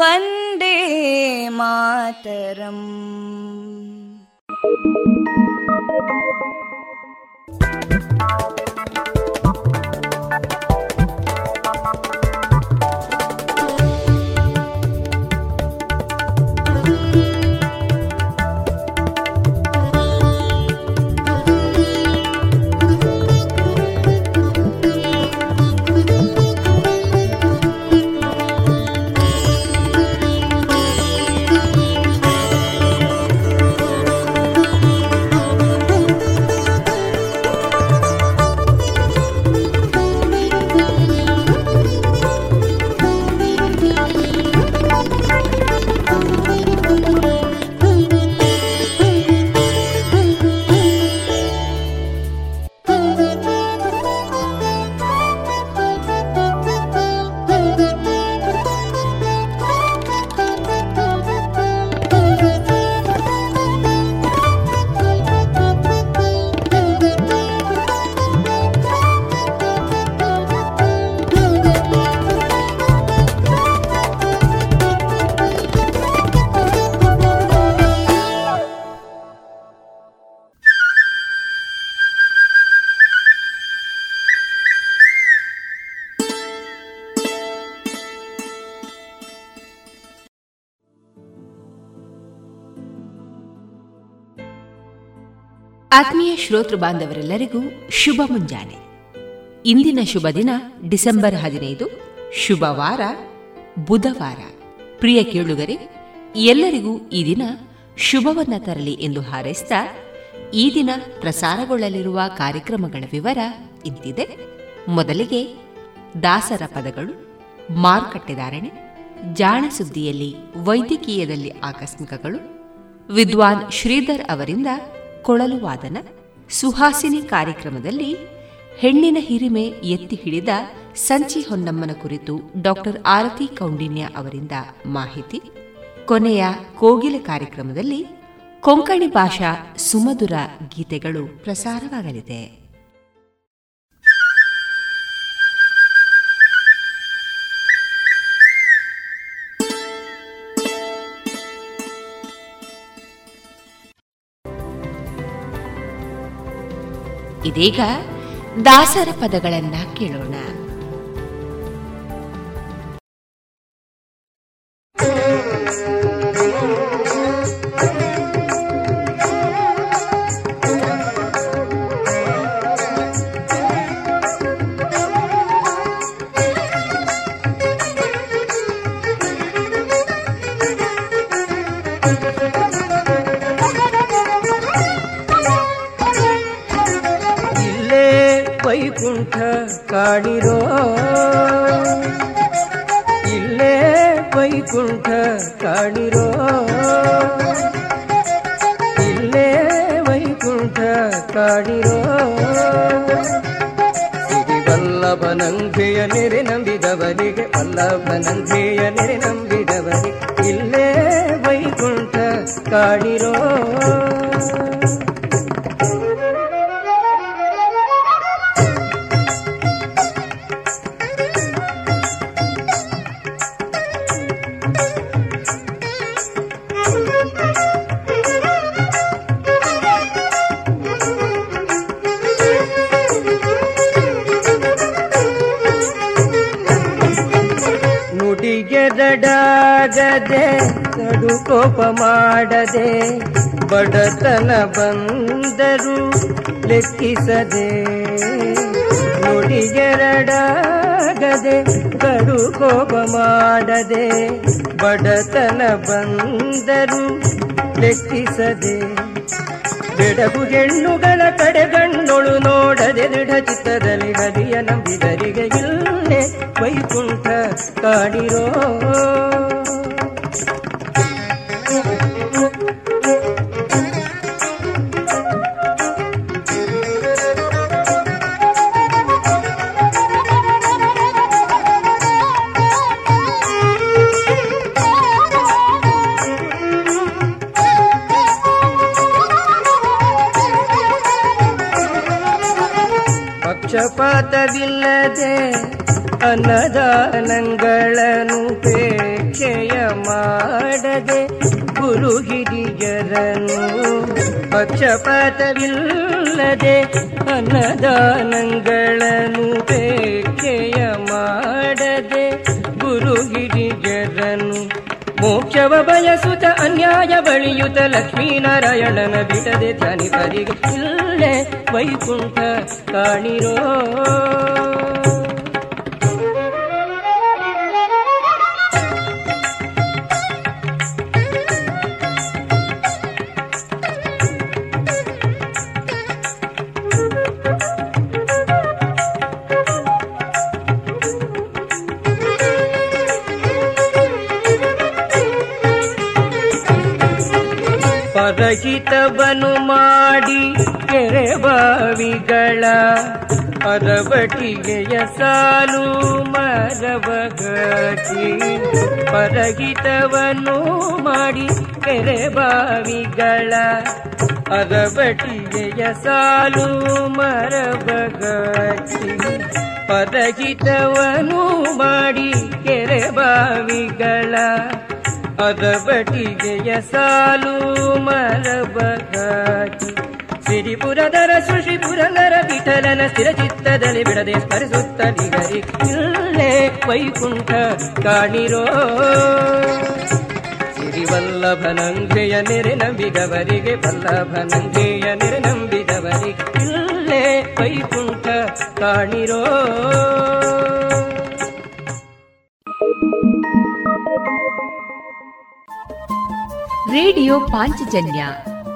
वन्दे मातरम् ಆತ್ಮೀಯ ಶ್ರೋತೃ ಬಾಂಧವರೆಲ್ಲರಿಗೂ ಶುಭ ಮುಂಜಾನೆ. ಇಂದಿನ ಶುಭ ದಿನ ಡಿಸೆಂಬರ್ ಹದಿನೈದು ಶುಭವಾರ ಬುಧವಾರ. ಪ್ರಿಯ ಕೇಳುಗರೆ, ಎಲ್ಲರಿಗೂ ಈ ದಿನ ಶುಭವನ್ನ ತರಲಿ ಎಂದು ಹಾರೈಸಿದ ಈ ದಿನ ಪ್ರಸಾರಗೊಳ್ಳಲಿರುವ ಕಾರ್ಯಕ್ರಮಗಳ ವಿವರ ಇಂತಿದೆ. ಮೊದಲಿಗೆ ದಾಸರ ಪದಗಳು ಮಾರುಕಟ್ಟೆದಾರಣೆ ಜಾಣ ಸುದ್ದಿಯಲ್ಲಿ ವೈದ್ಯಕೀಯದಲ್ಲಿ ಆಕಸ್ಮಿಕಗಳು, ವಿದ್ವಾನ್ ಶ್ರೀಧರ್ ಅವರಿಂದ ಕೊಳಲು ವಾದನ ಸುಹಾಸಿನಿ ಕಾರ್ಯಕ್ರಮದಲ್ಲಿ ಹೆಣ್ಣಿನ ಹಿರಿಮೆ ಎತ್ತಿ ಹಿಡಿದ ಸಂಚಿ ಹೊನ್ನಮ್ಮನ ಕುರಿತು ಡಾಕ್ಟರ್ ಆರತಿ ಕೌಂಡಿನ್ಯ ಅವರಿಂದ ಮಾಹಿತಿ. ಕೊನೆಯ ಕೋಗಿಲೆ ಕಾರ್ಯಕ್ರಮದಲ್ಲಿ ಕೊಂಕಣಿ ಭಾಷಾ ಸುಮಧುರ ಗೀತೆಗಳು ಪ್ರಸಾರವಾಗಲಿದೆ. ಇದೀಗ ದಾಸರ ಪದಗಳನ್ನ ಕೇಳೋಣ. ಅರಬಟಿಗೆಯ ಸಾಲು ಮರಬಗಟಿ ಪರಹಿತವನು ಮಾಡಿ ಕೆರೆ ಬಾವಿಗಳ ಅರಬಟಿಗೆಯ ಸಾಲು ಮರಬಗಟಿ ಪರಹಿತವನು ಮಾಡಿ ಕೆರೆ ಬಾವಿಗಳ ಅದಬಟಿಗೆಯ ಸಾಲು ಮರಬಗಾಟಿ ಸಿರಿಪುರದರ ಸುಶಿ ಪುರಂದರ ವಿಠಲನ ಸ್ಥಿರ ಚಿತ್ತದಲ್ಲಿ ಬಿಡದೆ ಸ್ಮರಿಸುತ್ತ ನಿಗರಿ ಇಲ್ಲೇ ವೈಕುಂಠ ಕಾಣಿರೋ. ಸಿರಿವಲ್ಲಭನಂಜಯ ನೆರೆ ನಂಬಿದವರಿಗೆ ವಲ್ಲಭನಂಗೆಯ ನೆರೆ ನಂಬಿದವರಿಗೆ ಇಲ್ಲೇ ವೈಕುಂಠ ಕಾಣಿರೋ. ರೇಡಿಯೋ ಪಾಂಚಜನ್ಯ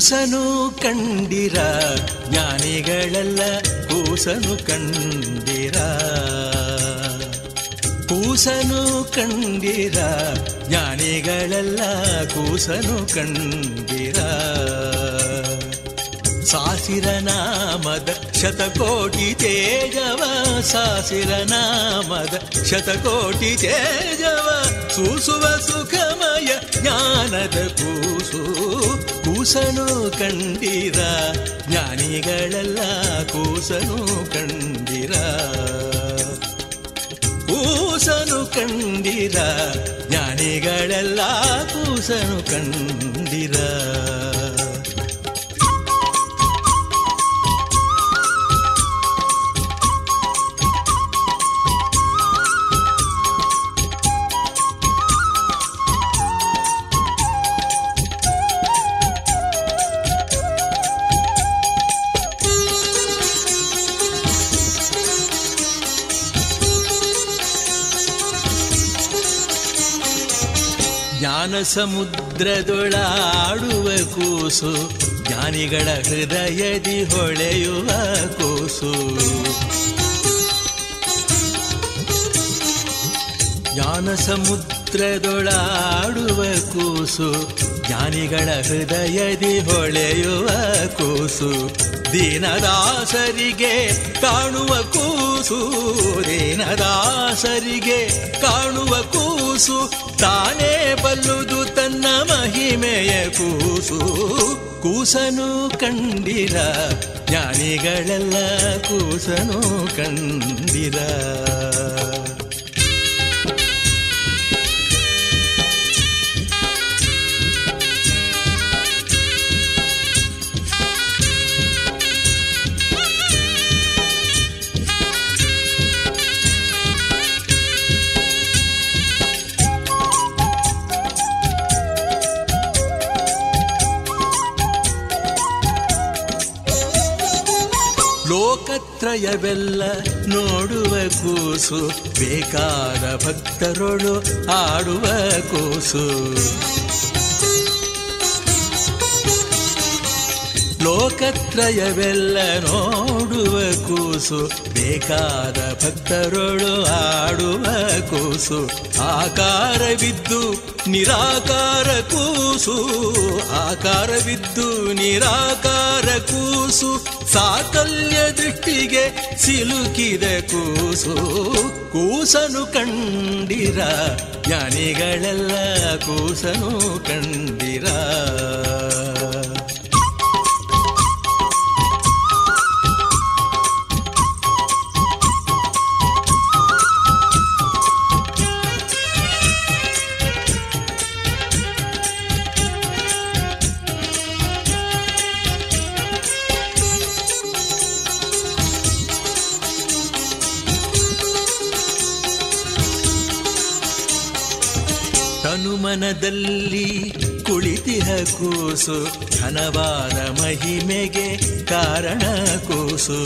ಕೂಸನು ಕಂಡಿರ, ಜ್ಞಾನಿಗಳೆಲ್ಲ ಕೂಸನು ಕಂಡಿರ. ಕೂಸನು ಕಂಡಿರ, ಜ್ಞಾನಿಗಳೆಲ್ಲ ಕೂಸನು ಕಂಡಿರ. ಸಾಸಿರ ನಾಮದ ಶತಕೋಟಿ ತೇಜವ, ಸಾಸಿರ ನಾಮದ ಶತಕೋಟಿ ತೇಜವ, ಸೂಸುವ ಸುಖಮಯ ಜ್ಞಾನದ ಕೂಸು. ಕೂಸನು ಕಂಡಿರ ಜ್ಞಾನಿಗಳೆಲ್ಲ ಕೂಸನು ಕಂಡಿರ. ಕೂಸನು ಕಂಡಿರ ಜ್ಞಾನಿಗಳೆಲ್ಲ ಕೂಸನು ಕಂಡಿರ. ಜ್ಞಾನ ಸಮುದ್ರದೊಳಾಡುವ ಕೂಸು ಜ್ಞಾನಿಗಳ ಹೃದಯದಿ ಹೊಳೆಯುವ ಕೂಸು. ಜ್ಞಾನ ಸಮುದ್ರದೊಳಾಡುವ ಕೂಸು, ಜ್ಞಾನಿಗಳ ಹೃದಯದಿ ಹೊಳೆಯುವ ಕೂಸು, ದೀನದಾಸರಿಗೆ ಕಾಣುವ ಕೂಸು, ದೀನದಾಸರಿಗೆ ಕಾಣುವ ಕೂಸು, ತಾನೇ ಬಲ್ಲುದು ತನ್ನ ಮಹಿಮೆಯ ಕೂಸು. ಕೂಸನು ಕಂಡಿರ ಜ್ಞಾನಿಗಳೆಲ್ಲ ಕೂಸನು ಕಂಡಿರ ಲೋಕತ್ರಯವೆಲ್ಲ ನೋಡುವ ಕೂಸು, ಬೇಕಾದ ಭಕ್ತರೊಳು ಆಡುವ ಕೂಸು. ಲೋಕತ್ರಯವೆಲ್ಲ ನೋಡುವ ಕೂಸು, ಬೇಕಾದ ಭಕ್ತರೊಳು ಆಡುವ ಕೂಸು. ಆಕಾರವಿದ್ದು ನಿರಾಕಾರ ಕೂಸು ಆಕಾರವಿದ್ದು ನಿರಾಕಾರ ಕೂಸು ಸಾಕಲ್ಯ ದೃಷ್ಟಿಗೆ ಸಿಲುಕಿದ ಕೂಸು. ಕೂಸನು ಕಂಡಿರ ಜ್ಞಾನಿಗಳೆಲ್ಲ ಕೂಸನು ಕಂಡಿರ. ತನುಮನದಲ್ಲಿ ಕುಳಿತಿಹ ಕೂಸು ಘನವಾದ ಮಹಿಮೆಗೆ ಕಾರಣ ಕೂಸು.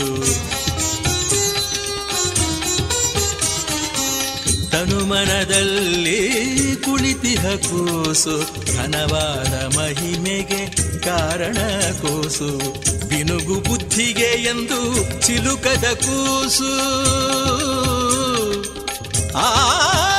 ತನುಮನದಲ್ಲಿ ಕುಳಿತಿಹ ಕೂಸು ಘನವಾದ ಮಹಿಮೆಗೆ ಕಾರಣ ಕೂಸು. ಬಿನುಗು ಬುದ್ಧಿಗೆ ಎಂದು ಚಿಲುಕದ ಕೂಸು. ಆ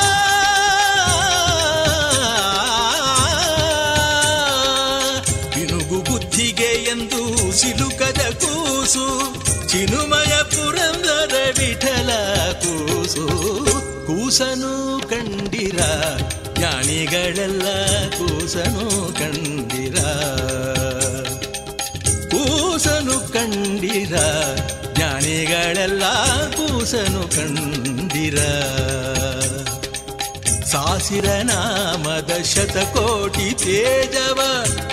ಕೂಸು, ಚಿನುಮಯ ಪುರಂದರ ವಿಠಲ ಕೂಸು. ಕೂಸನು ಕಂಡಿರ, ಜ್ಞಾನಿಗಳೆಲ್ಲ ಕೂಸನು ಕಂಡಿರ. ಕೂಸನು ಕಂಡಿರ, ಜ್ಞಾನಿಗಳೆಲ್ಲ ಕೂಸನು ಕಂಡಿರ. ಸಾಸಿರ ನಾಮದ ಶತಕೋಟಿ ತೇಜವ,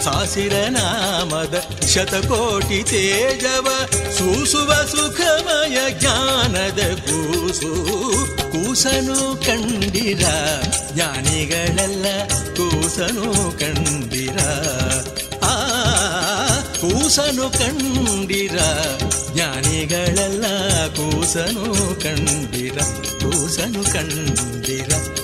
ಸಾಸಿರ ನಾಮದ ಶತಕೋಟಿ ತೇಜವ, ಸೂಸುವ ಸುಖಮಯ ಜ್ಞಾನದ ಕೂಸು, ಕೂಸನು ಕಂಡಿರ, ಜ್ಞಾನಿಗಳೆಲ್ಲ ಕೂಸನು ಕಂಡಿರ. ಆ, ಕೂಸನು ಕಂಡಿರ, ಜ್ಞಾನಿಗಳೆಲ್ಲ ಕೂಸನು ಕಂಡಿರ ಕೂಸನು ಕಂಡಿರ.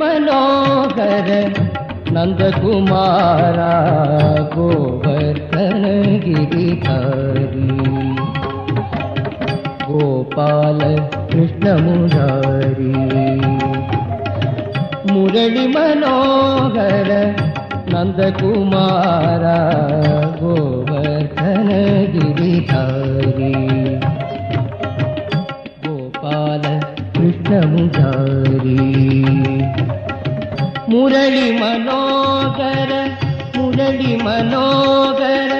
मनोहर नन्दकुमारा कुमा गोवर्तनगिरि गोपाल कृष्ण मारी मनोहर नन्दकुमारा कुमा गोवर्धगिरि गोपाल कृष्णमुरारी मुरली मनोगर मुरली मनोहर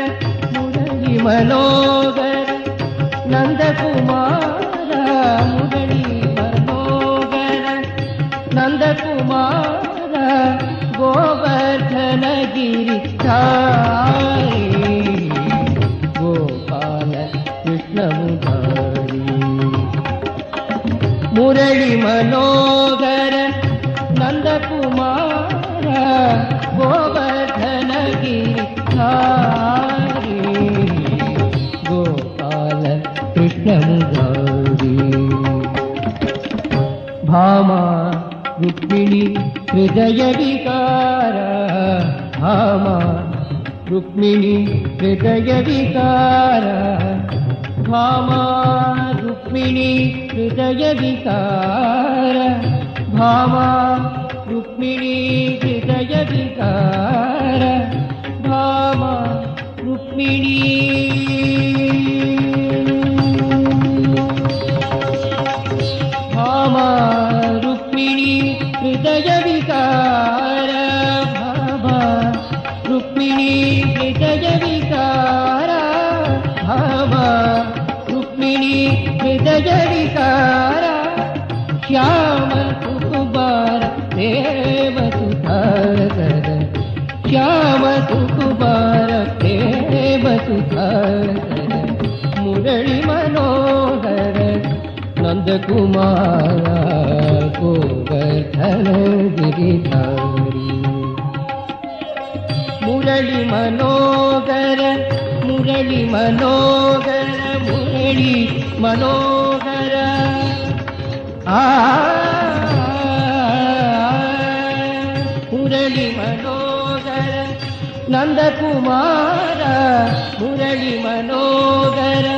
मुरली मनोहर नन्दकुमार मुरळी मनोगर नन्दकुमा गोवर्धन गिरि स्था गोपाल कृष्णमुखा मुरळी मनोहर गोवर्धन गिरी गोपाल कृष्ण मुरारी। भामा रुक्मिणी हृदय विकार, भामा रुक्मिणी हृदय विकार। भामा रुक्मिणी हृदय विकार, भामा रुक्मिणी ಹೃದಯ कुमा गोप धन गिरिता मरली मनोगर मरली मनोगर मरली मनोहर मरली मनोहर नन्दकुमा मरली मनोगर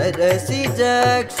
सरसि जक्ष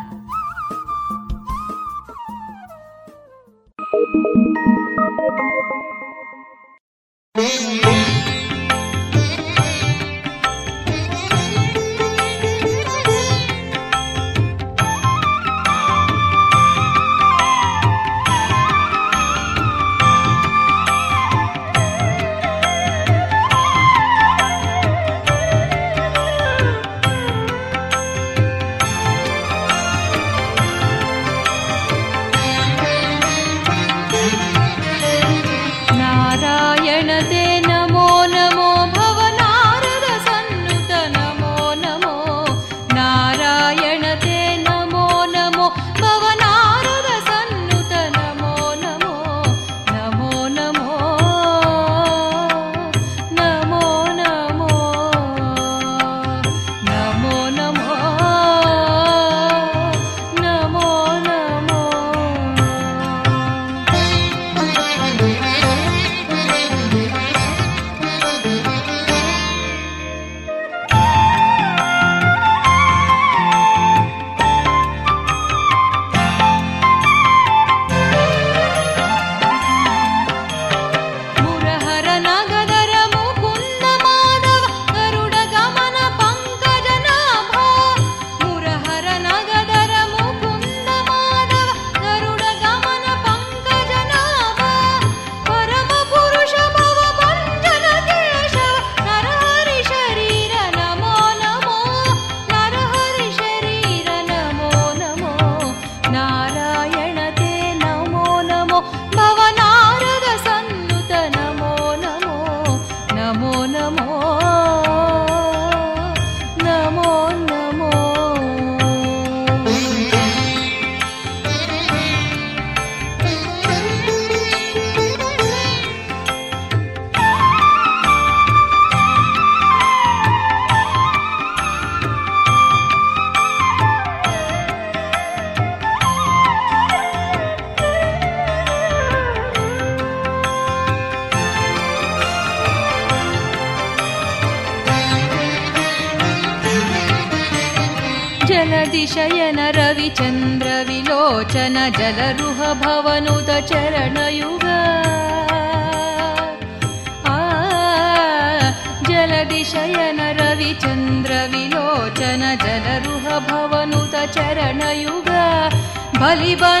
வாலிபன்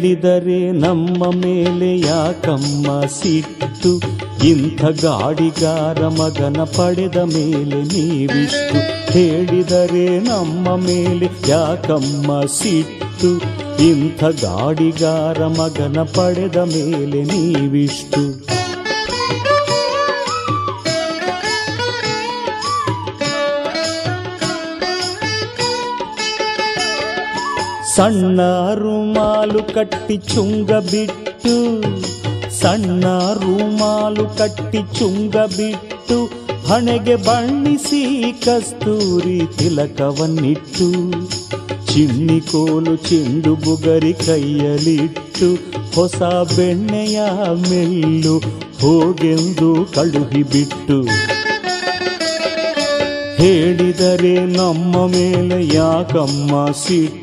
ಹೇಳಿದರೆ ನಮ್ಮ ಮೇಲೆ ಯಾಕಮ್ಮ ಸಿಟ್ಟು? ಇಂಥ ಗಾಡಿಗಾರ ಮಗನ ಪಡೆದ ಮೇಲೆ ನೀವಿಷ್ಟು? ಹೇಳಿದರೆ ನಮ್ಮ ಮೇಲೆ ಯಾಕಮ್ಮ ಸಿಟ್ಟು? ಇಂಥ ಗಾಡಿಗಾರ ಮಗನ ಪಡೆದ ಮೇಲೆ ನೀವಿಷ್ಟು? ಸಣ್ಣ ರುಮಾಲು ಕಟ್ಟಿ ಚುಂಗ ಬಿಟ್ಟು ಸಣ್ಣ ರುಮಾಲು ಕಟ್ಟಿ ಚುಂಗ ಬಿಟ್ಟು, ಹಣೆಗೆ ಬಣ್ಣಿಸಿ ಕಸ್ತೂರಿ ತಿಲಕವನ್ನಿಟ್ಟು, ಚಿನ್ನಿ ಕೋಲು ಚೆಂಡು ಬುಗರಿ ಕೈಯಲ್ಲಿಟ್ಟು ಹೊಸ ಬೆಣ್ಣೆಯ ಮೆಲ್ಲು ಹೋಗೆಂದು ಕಳುಹಿಬಿಟ್ಟು ಹೇಳಿದರೆ ನಮ್ಮ ಮೇಲೆ ಯಾಕಮ್ಮ ಸಿಟ್ಟು?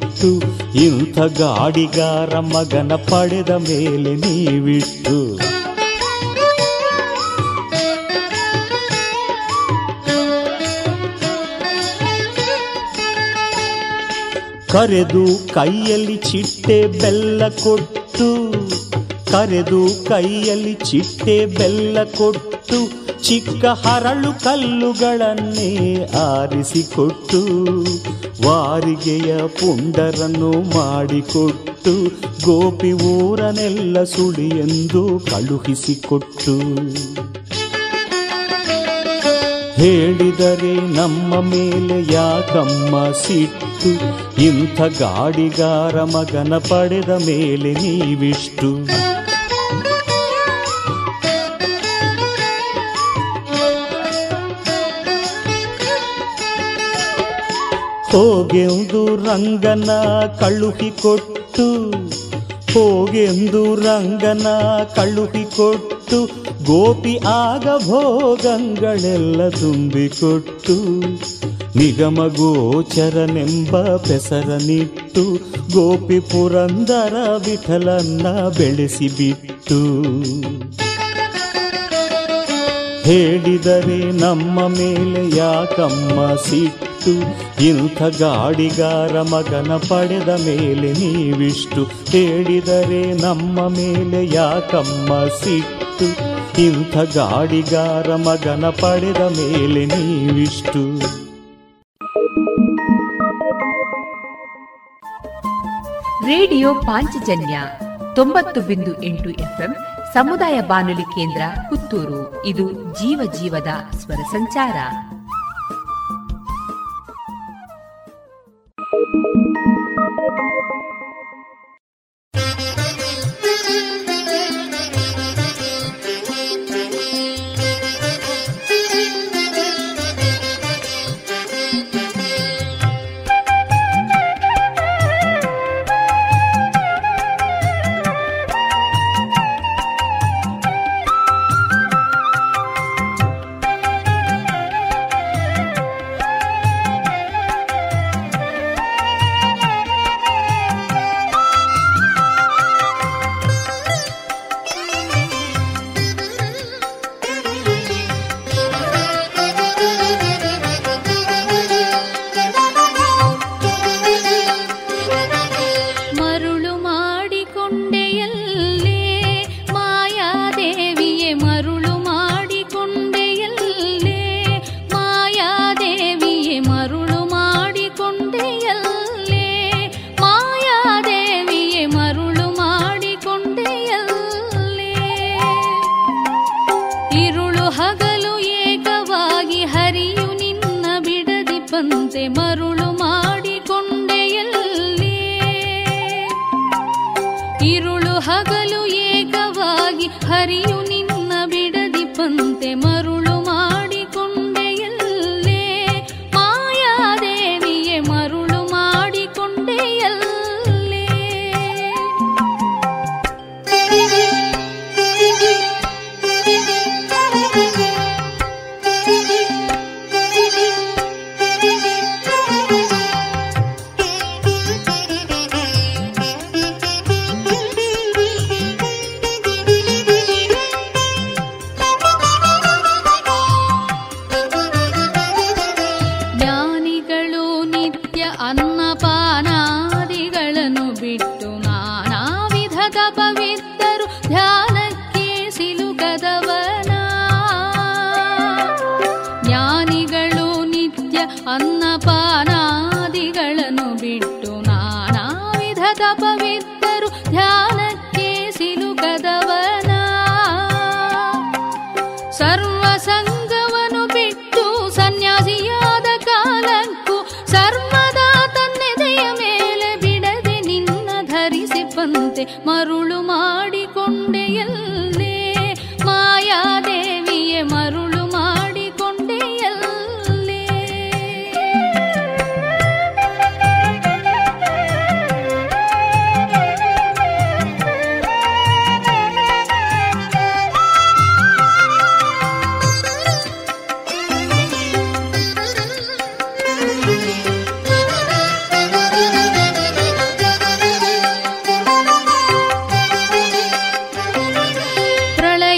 ಇಂಥ ಗಾಡಿಗಾರ ಮಗನ ಪಡೆದ ಮೇಲೆ ನೀವಿಟ್ಟು ಕರೆದು ಕೈಯಲ್ಲಿ ಚಿಟ್ಟೆ ಬೆಲ್ಲ ಕೊಟ್ಟು, ಕರೆದು ಕೈಯಲ್ಲಿ ಚಿಟ್ಟೆ ಬೆಲ್ಲ ಕೊಟ್ಟು, ಚಿಕ್ಕ ಹರಳು ಕಲ್ಲುಗಳನ್ನೇ ಆರಿಸಿಕೊಟ್ಟು ವಾರಿಗೆಯ ಪುಂಡರನ್ನು ಮಾಡಿಕೊಟ್ಟು ಗೋಪಿ ಊರನೆಲ್ಲ ಸುಳಿ ಎಂದು ಕಳುಹಿಸಿಕೊಟ್ಟು. ಹೇಳಿದರೆ ನಮ್ಮ ಮೇಲೆ ಯಾಕಮ್ಮ ಸಿಟ್ಟು? ಇಂಥ ಗಾಡಿಗಾರ ಮಗನ ಪಡೆದ ಮೇಲೆ ನೀವಿಷ್ಟು? ಹೋಗೆಂದು ರಂಗನ ಕಳುಹಿಕೊಟ್ಟು, ಹೋಗೆಂದು ರಂಗನ ಕಳುಹಿಕೊಟ್ಟು, ಗೋಪಿ ಆಗ ಭೋಗಂಗಳೆಲ್ಲ ತುಂಬಿಕೊಟ್ಟು, ನಿಗಮ ಗೋಚರನೆಂಬ ಪೆಸರನಿಟ್ಟು ಗೋಪಿ ಪುರಂದರ ವಿಠಲನ್ನ ಬೆಳೆಸಿಬಿಟ್ಟು. ಹೇಳಿದರೆ ನಮ್ಮ ಮೇಲೆ ಯಾಕಮ್ಮ ಸಿಟ್ಟು? ಇಂಥ ಗಾಡಿಗಾರ ಮಗನ ಪಡೆದ ಮೇಲೆ ನೀವಿಷ್ಟು ಹೇಳಿದರೆ ನಮ್ಮ ಮೇಲೆ ಯಾಕಮ್ಮ ಸಿಟ್ಟು? ಇಂಥ ಗಾಡಿಗಾರ ಮಗನ ಪಡೆದ ಮೇಲೆ ನೀವಿಷ್ಟು? ರೇಡಿಯೋ ಪಾಂಚಜನ್ಯ ತೊಂಬತ್ತು ಬಿಂದು ಎಂಟು ಎಫ್ಎಂ ಸಮುದಾಯ ಬಾನುಲಿ ಕೇಂದ್ರ ಪುತ್ತೂರು. ಇದು ಜೀವ ಜೀವದ ಸ್ವರ ಸಂಚಾರ. Thank you.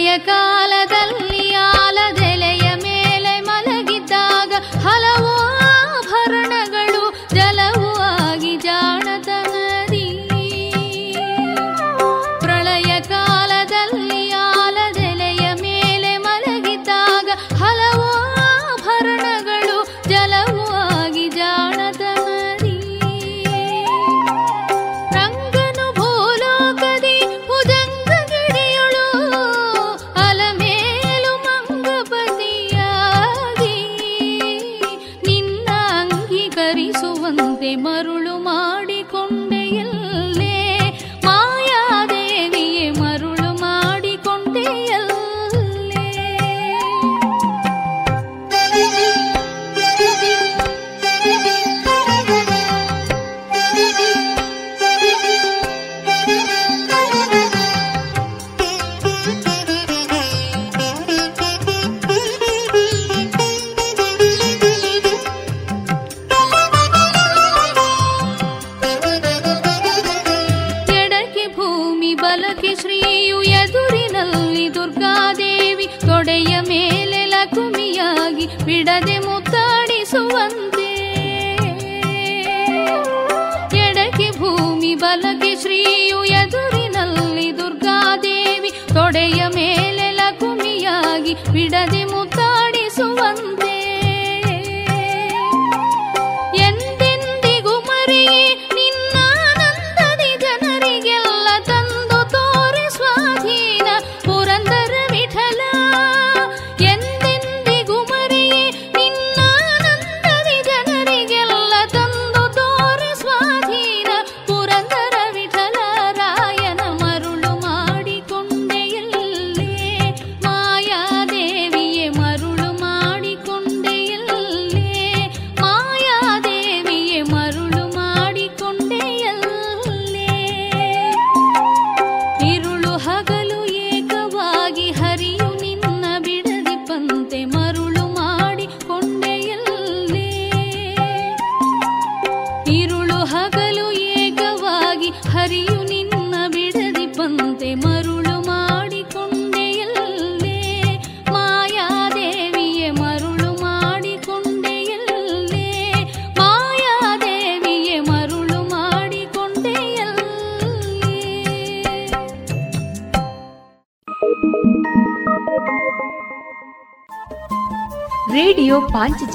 नायका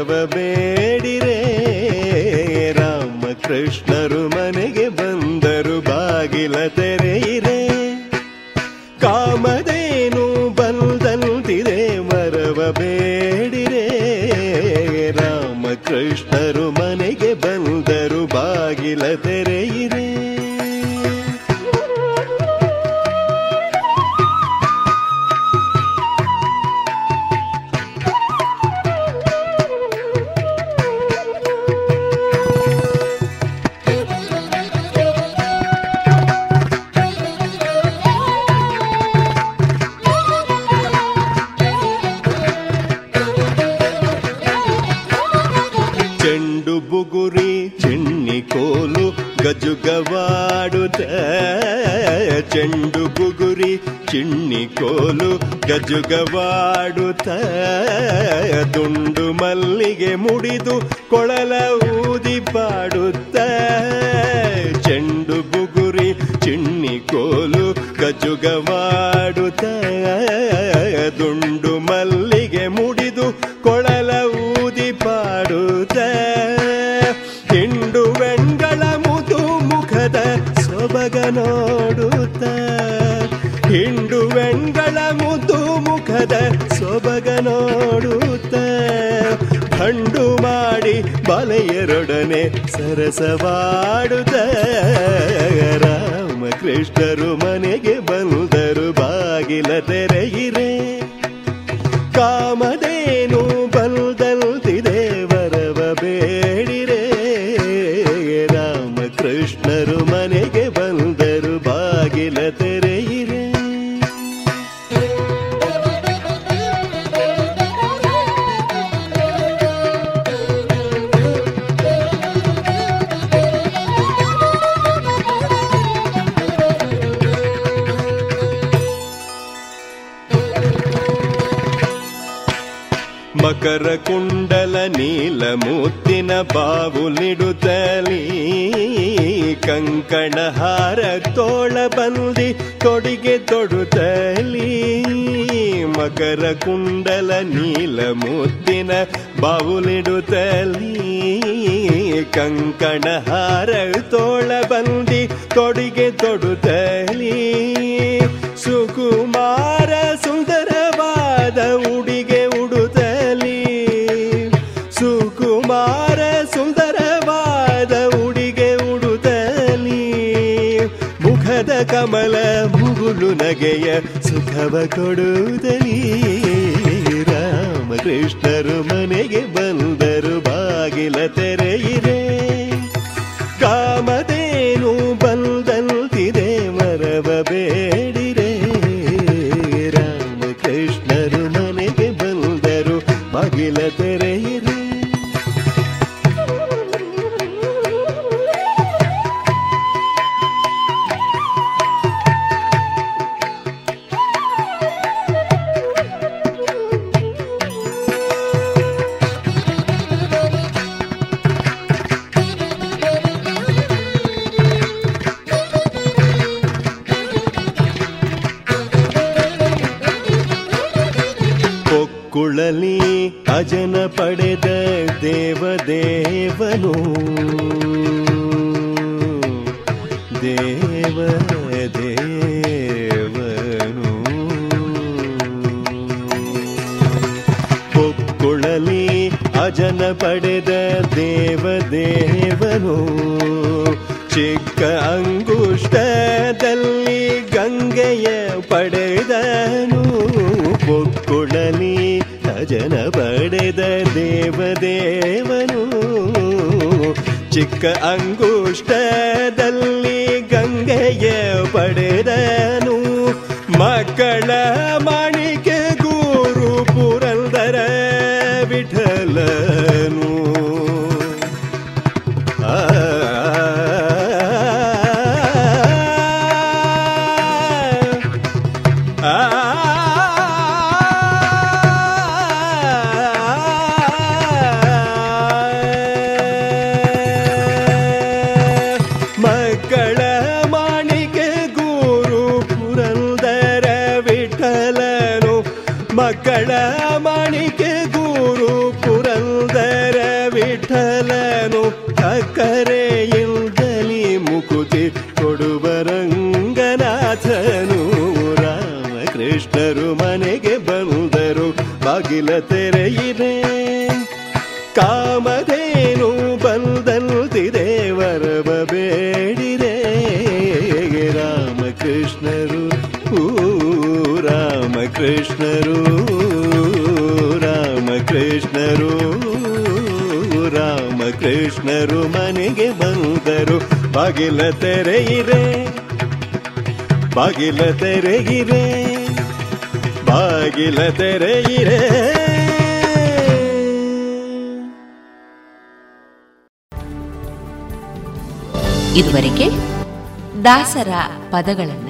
ವರವ ಬೇಡಿರೆ, ರಾಮಕೃಷ್ಣರು ಮನೆಗೆ ಬಂದರು ಬಾಗಿಲ ತೆರೆಯಿರೆ. ಕಾಮದೇನು ಬಂದಂತಿದೆ, ಮರವ ಬೇಡಿರೆ, ರಾಮಕೃಷ್ಣರು ಮನೆಗೆ ಬಂದರು ಬಾಗಿಲ ತೆರೆ ಜುಗವಾ ಕೇಸವಾ ಕೊಕ್ಕುಳಲಿ ಅಜನ ಪಡೆದ ದೇವದೇವನು. ದೇವ ದೇವನು ಕೊಳಲಿ ಅಜನ ಪಡೆದ ದೇವದೇವನು. ಚಿಕ್ಕ ಅಂಗುಷ್ಟದಲ್ಲಿ ಗಂಗೆಯ ಪಡೆದನು. ಕೊಕ್ಕುಳಲಿ ಅಜನ ಪಡೆದ ದೇವದೇವನು. ಚಿಕ್ಕ ಅಂಗುಷ್ಟದಲ್ಲಿ ಗಂಗೆಯ ಪಡೆದನು. ಮಕ್ಕಳ ಮಾಣಿಕೆ ಬಾಗಿಲ ತೆರೆಯಿರೆ ಕಾಮಧೇನು ರಾಮ ವರವ ಬೇಡಿರೆ ರಾಮಕೃಷ್ಣರು ರಾಮ ರಾಮಕೃಷ್ಣರು ರಾಮಕೃಷ್ಣರು ರಾಮಕೃಷ್ಣರು ಮನೆಗೆ ಬಂದರು. ಬಾಗಿಲ ತೆರೆಯಿರೆ ಬಾಗಿಲ ತೆರೆಯಿರೆ ಬಾಗಿಲ ತೆರೆಯಿರೆ ಇದುವರೆಗೆ ದಾಸರ ಪದಗಳನ್ನ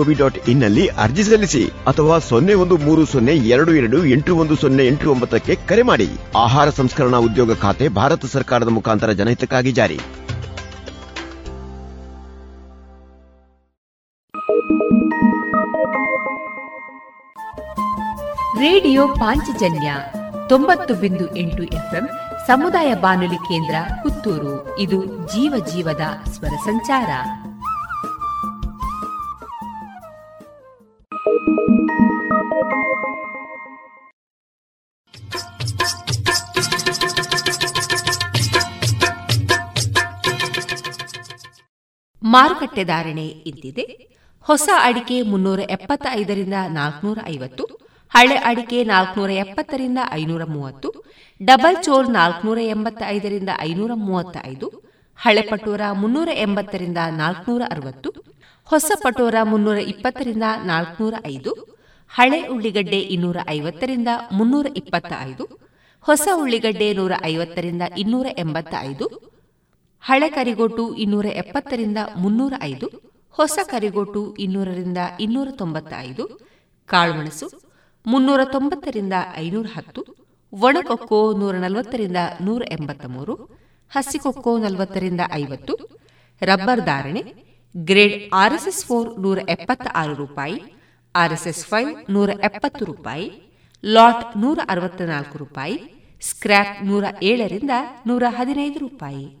GOV dot ಇನ್ನಲ್ಲಿ ಅರ್ಜಿ ಸಲ್ಲಿಸಿ ಅಥವಾ ಸೊನ್ನೆ ಒಂದು ಮೂರು ಸೊನ್ನೆ ಎರಡು ಎರಡು ಎಂಟು ಒಂದು ಸೊನ್ನೆ ಎಂಟು ಒಂಬತ್ತಕ್ಕೆ ಕರೆ ಮಾಡಿ ಆಹಾರ ಸಂಸ್ಕರಣಾ ಉದ್ಯೋಗ ಖಾತೆ ಭಾರತ ಸರ್ಕಾರದ ಮುಖಾಂತರ ಜನಹಿತಕ್ಕಾಗಿ ಜಾರಿ ರೇಡಿಯೋ ಪಾಂಚಜನ್ಯ ತೊಂಬತ್ತು ಬಿಂದು ಎಂಟು ಎಫ್ಎಂ ಸಮುದಾಯ ಬಾನುಲಿ ಕೇಂದ್ರ ಪುತ್ತೂರು ಇದು ಜೀವ ಜೀವದ ಸ್ವರ ಸಂಚಾರ ಮಾರುಕಟ್ಟೆ ಧಾರಣೆ ಇದ್ದಿದೆ ಹೊಸ ಅಡಿಕೆ ಮುನ್ನೂರ ಎಪ್ಪತ್ತೈದರಿಂದ ನಾಲ್ಕನೂರ ಐವತ್ತು, ಹಳೆ ಅಡಿಕೆ ನಾಲ್ಕನೂರ ಎಪ್ಪತ್ತರಿಂದ ಐನೂರ ಮೂವತ್ತು, ಡಬಲ್ ಚೋಲ್ ನಾಲ್ಕನೂರ ಎಂಬತ್ತೈದರಿಂದ ಐನೂರ ಮೂವತ್ತೈದು, ಹಳೆ ಪಟೋರ ಮುನ್ನೂರ ಎಂಬತ್ತರಿಂದ ನಾಲ್ಕನೂರ ಅರವತ್ತು ಹೊಸ ಪಟೋರ ಮುನ್ನೂರ ಇಪ್ಪತ್ತರಿಂದ ನಾಲ್ಕನೂರ ಐದು, ಹಳೆ ಉಳ್ಳಿಗಡ್ಡೆ ಇನ್ನೂರ ಐವತ್ತರಿಂದ ಮುನ್ನೂರ ಇಪ್ಪತ್ತ ಐದು ಹೊಸ ಉಳ್ಳಿಗಡ್ಡೆ ನೂರ ಐವತ್ತರಿಂದ ಇನ್ನೂರ ಎಂಬತ್ತ ಐದು ಹಳೆ ಕರಿಗೋಟು ಇನ್ನೂರ ಎಪ್ಪತ್ತರಿಂದ ಮುನ್ನೂರ ಐದು, ಹೊಸ ಕರಿಗೋಟು ಇನ್ನೂರರಿಂದ ಇನ್ನೂರ ತೊಂಬತ್ತ ಐದು ಕಾಳುಮೆಣಸು ಮುನ್ನೂರ ತೊಂಬತ್ತರಿಂದ ಐನೂರ ಹತ್ತು, ಒಣಕೊಕ್ಕೋ ನೂರ ನಲವತ್ತರಿಂದ ನೂರ ಎಂಬತ್ತ ಮೂರು, ಹಸಿಕೊಕ್ಕೋ ನಲವತ್ತರಿಂದ ಐವತ್ತು, ರಬ್ಬರ್ ಧಾರಣೆ ಗ್ರೇಡ್ ಆರ್ಎಸ್ಎಸ್ ಫೋರ್ ನೂರ ಎಪ್ಪತ್ತ ಆರು ರೂಪಾಯಿ ಆರ್ಎಸ್ಎಸ್ ಫೈವ್ ನೂರ ಎಪ್ಪತ್ತು ರೂಪಾಯಿ, ಲಾಟ್ ನೂರ ಅರವತ್ತ ನಾಲ್ಕು ರೂಪಾಯಿ, ಸ್ಕ್ರ್ಯಾಪ್ ನೂರ ಏಳರಿಂದ ನೂರ ಹದಿನೈದು ರೂಪಾಯಿ.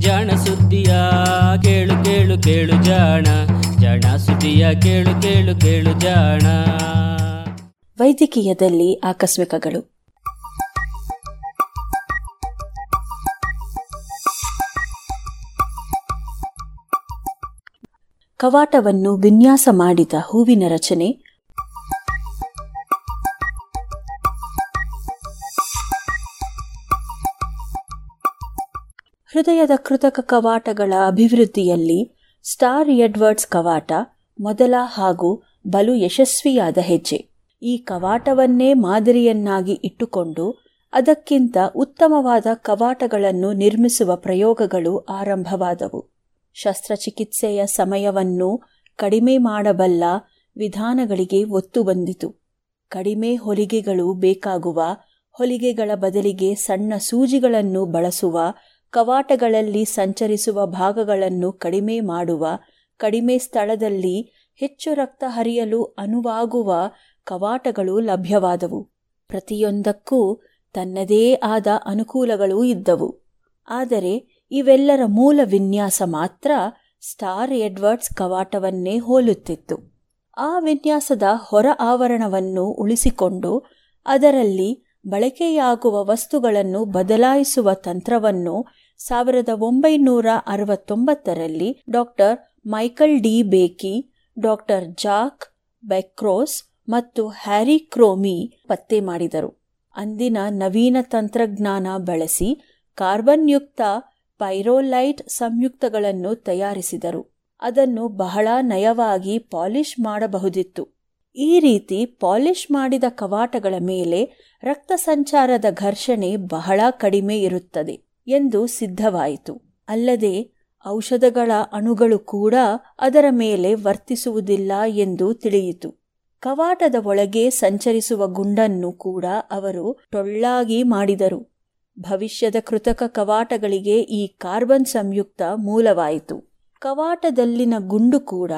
ಜಾಣ ಸುದ್ದಿಯ ಕೇಳು ಕೇಳು ಕೇಳು ಜಾಣ. ಜಾಣ ಸುದ್ದಿಯ ಕೇಳು ಕೇಳು ಕೇಳು ಜಾಣ. ವೈದ್ಯಕೀಯದಲ್ಲಿ ಆಕಸ್ಮಿಕಗಳು. ಕವಾಟವನ್ನು ವಿನ್ಯಾಸ ಮಾಡಿದ ಹೂವಿನ ರಚನೆ ಹೃದಯದ ಕೃತಕ ಕವಾಟಗಳ ಅಭಿವೃದ್ಧಿಯಲ್ಲಿ ಸ್ಟಾರ್ ಎಡ್ವರ್ಡ್ಸ್ ಕವಾಟ ಮೊದಲ ಹಾಗೂ ಬಲು ಯಶಸ್ವಿಯಾದ ಹೆಜ್ಜೆ. ಈ ಕವಾಟವನ್ನೇ ಮಾದರಿಯನ್ನಾಗಿ ಇಟ್ಟುಕೊಂಡು ಅದಕ್ಕಿಂತ ಉತ್ತಮವಾದ ಕವಾಟಗಳನ್ನು ನಿರ್ಮಿಸುವ ಪ್ರಯೋಗಗಳು ಆರಂಭವಾದವು. ಶಸ್ತ್ರಚಿಕಿತ್ಸೆಯ ಸಮಯವನ್ನು ಕಡಿಮೆ ಮಾಡಬಲ್ಲ ವಿಧಾನಗಳಿಗೆ ಒತ್ತು ಬಂದಿತು. ಕಡಿಮೆ ಹೊಲಿಗೆಗಳು ಬೇಕಾಗುವ ಹೊಲಿಗೆಗಳ ಬದಲಿಗೆ ಸಣ್ಣ ಸೂಜಿಗಳನ್ನು ಬಳಸುವ ಕವಾಟಗಳಲ್ಲಿ ಸಂಚರಿಸುವ ಭಾಗಗಳನ್ನು ಕಡಿಮೆ ಮಾಡುವ, ಕಡಿಮೆ ಸ್ಥಳದಲ್ಲಿ ಹೆಚ್ಚು ರಕ್ತ ಹರಿಯಲು ಅನುವಾಗುವ ಕವಾಟಗಳು ಲಭ್ಯವಾದವು. ಪ್ರತಿಯೊಂದಕ್ಕೂ ತನ್ನದೇ ಆದ ಅನುಕೂಲಗಳು ಇದ್ದವು. ಆದರೆ ಇವೆಲ್ಲರ ಮೂಲ ವಿನ್ಯಾಸ ಮಾತ್ರ ಸ್ಟಾರ್ ಎಡ್ವರ್ಡ್ಸ್ ಕವಾಟವನ್ನೇ ಹೋಲುತ್ತಿತ್ತು. ಆ ವಿನ್ಯಾಸದ ಹೊರ ಆವರಣವನ್ನು ಉಳಿಸಿಕೊಂಡು ಅದರಲ್ಲಿ ಬಳಕೆಯಾಗುವ ವಸ್ತುಗಳನ್ನು ಬದಲಾಯಿಸುವ ತಂತ್ರವನ್ನು ಸಾವಿರದ ಒಂಬೈನೂರ ಅರವತ್ತೊಂಬತ್ತರಲ್ಲಿ doctor Michael DeBakey, doctor Jack Beckross ಮತ್ತು ಹ್ಯಾರಿ ಕ್ರೋಮಿ ಪತ್ತೆ ಮಾಡಿದರು. ಅಂದಿನ ನವೀನ ತಂತ್ರಜ್ಞಾನ ಬಳಸಿ ಕಾರ್ಬನ್ ಯುಕ್ತ ಪೈರೋಲೈಟ್ ಸಂಯುಕ್ತಗಳನ್ನು ತಯಾರಿಸಿದರು. ಅದನ್ನು ಬಹಳ ನಯವಾಗಿ ಪಾಲಿಷ್ ಮಾಡಬಹುದಿತ್ತು. ಈ ರೀತಿ ಪಾಲಿಷ್ ಮಾಡಿದ ಕವಾಟಗಳ ಮೇಲೆ ರಕ್ತ ಸಂಚಾರದ ಘರ್ಷಣೆ ಬಹಳ ಕಡಿಮೆ ಇರುತ್ತದೆ. ಎಂದು ಸಿದ್ಧವಾಯಿತು. ಅಲ್ಲದೆ ಔಷಧಗಳ ಅಣುಗಳು ಕೂಡ ಅದರ ಮೇಲೆ ವರ್ತಿಸುವುದಿಲ್ಲ ಎಂದು ತಿಳಿಯಿತು. ಕವಾಟದ ಒಳಗೆ ಸಂಚರಿಸುವ ಗುಂಡನ್ನು ಕೂಡ ಅವರು ಟೊಳ್ಳಾಗಿ ಮಾಡಿದರು. ಭವಿಷ್ಯದ ಕೃತಕ ಕವಾಟಗಳಿಗೆ ಈ ಕಾರ್ಬನ್ ಸಂಯುಕ್ತ ಮೂಲವಾಯಿತು. ಕವಾಟದಲ್ಲಿನ ಗುಂಡು ಕೂಡ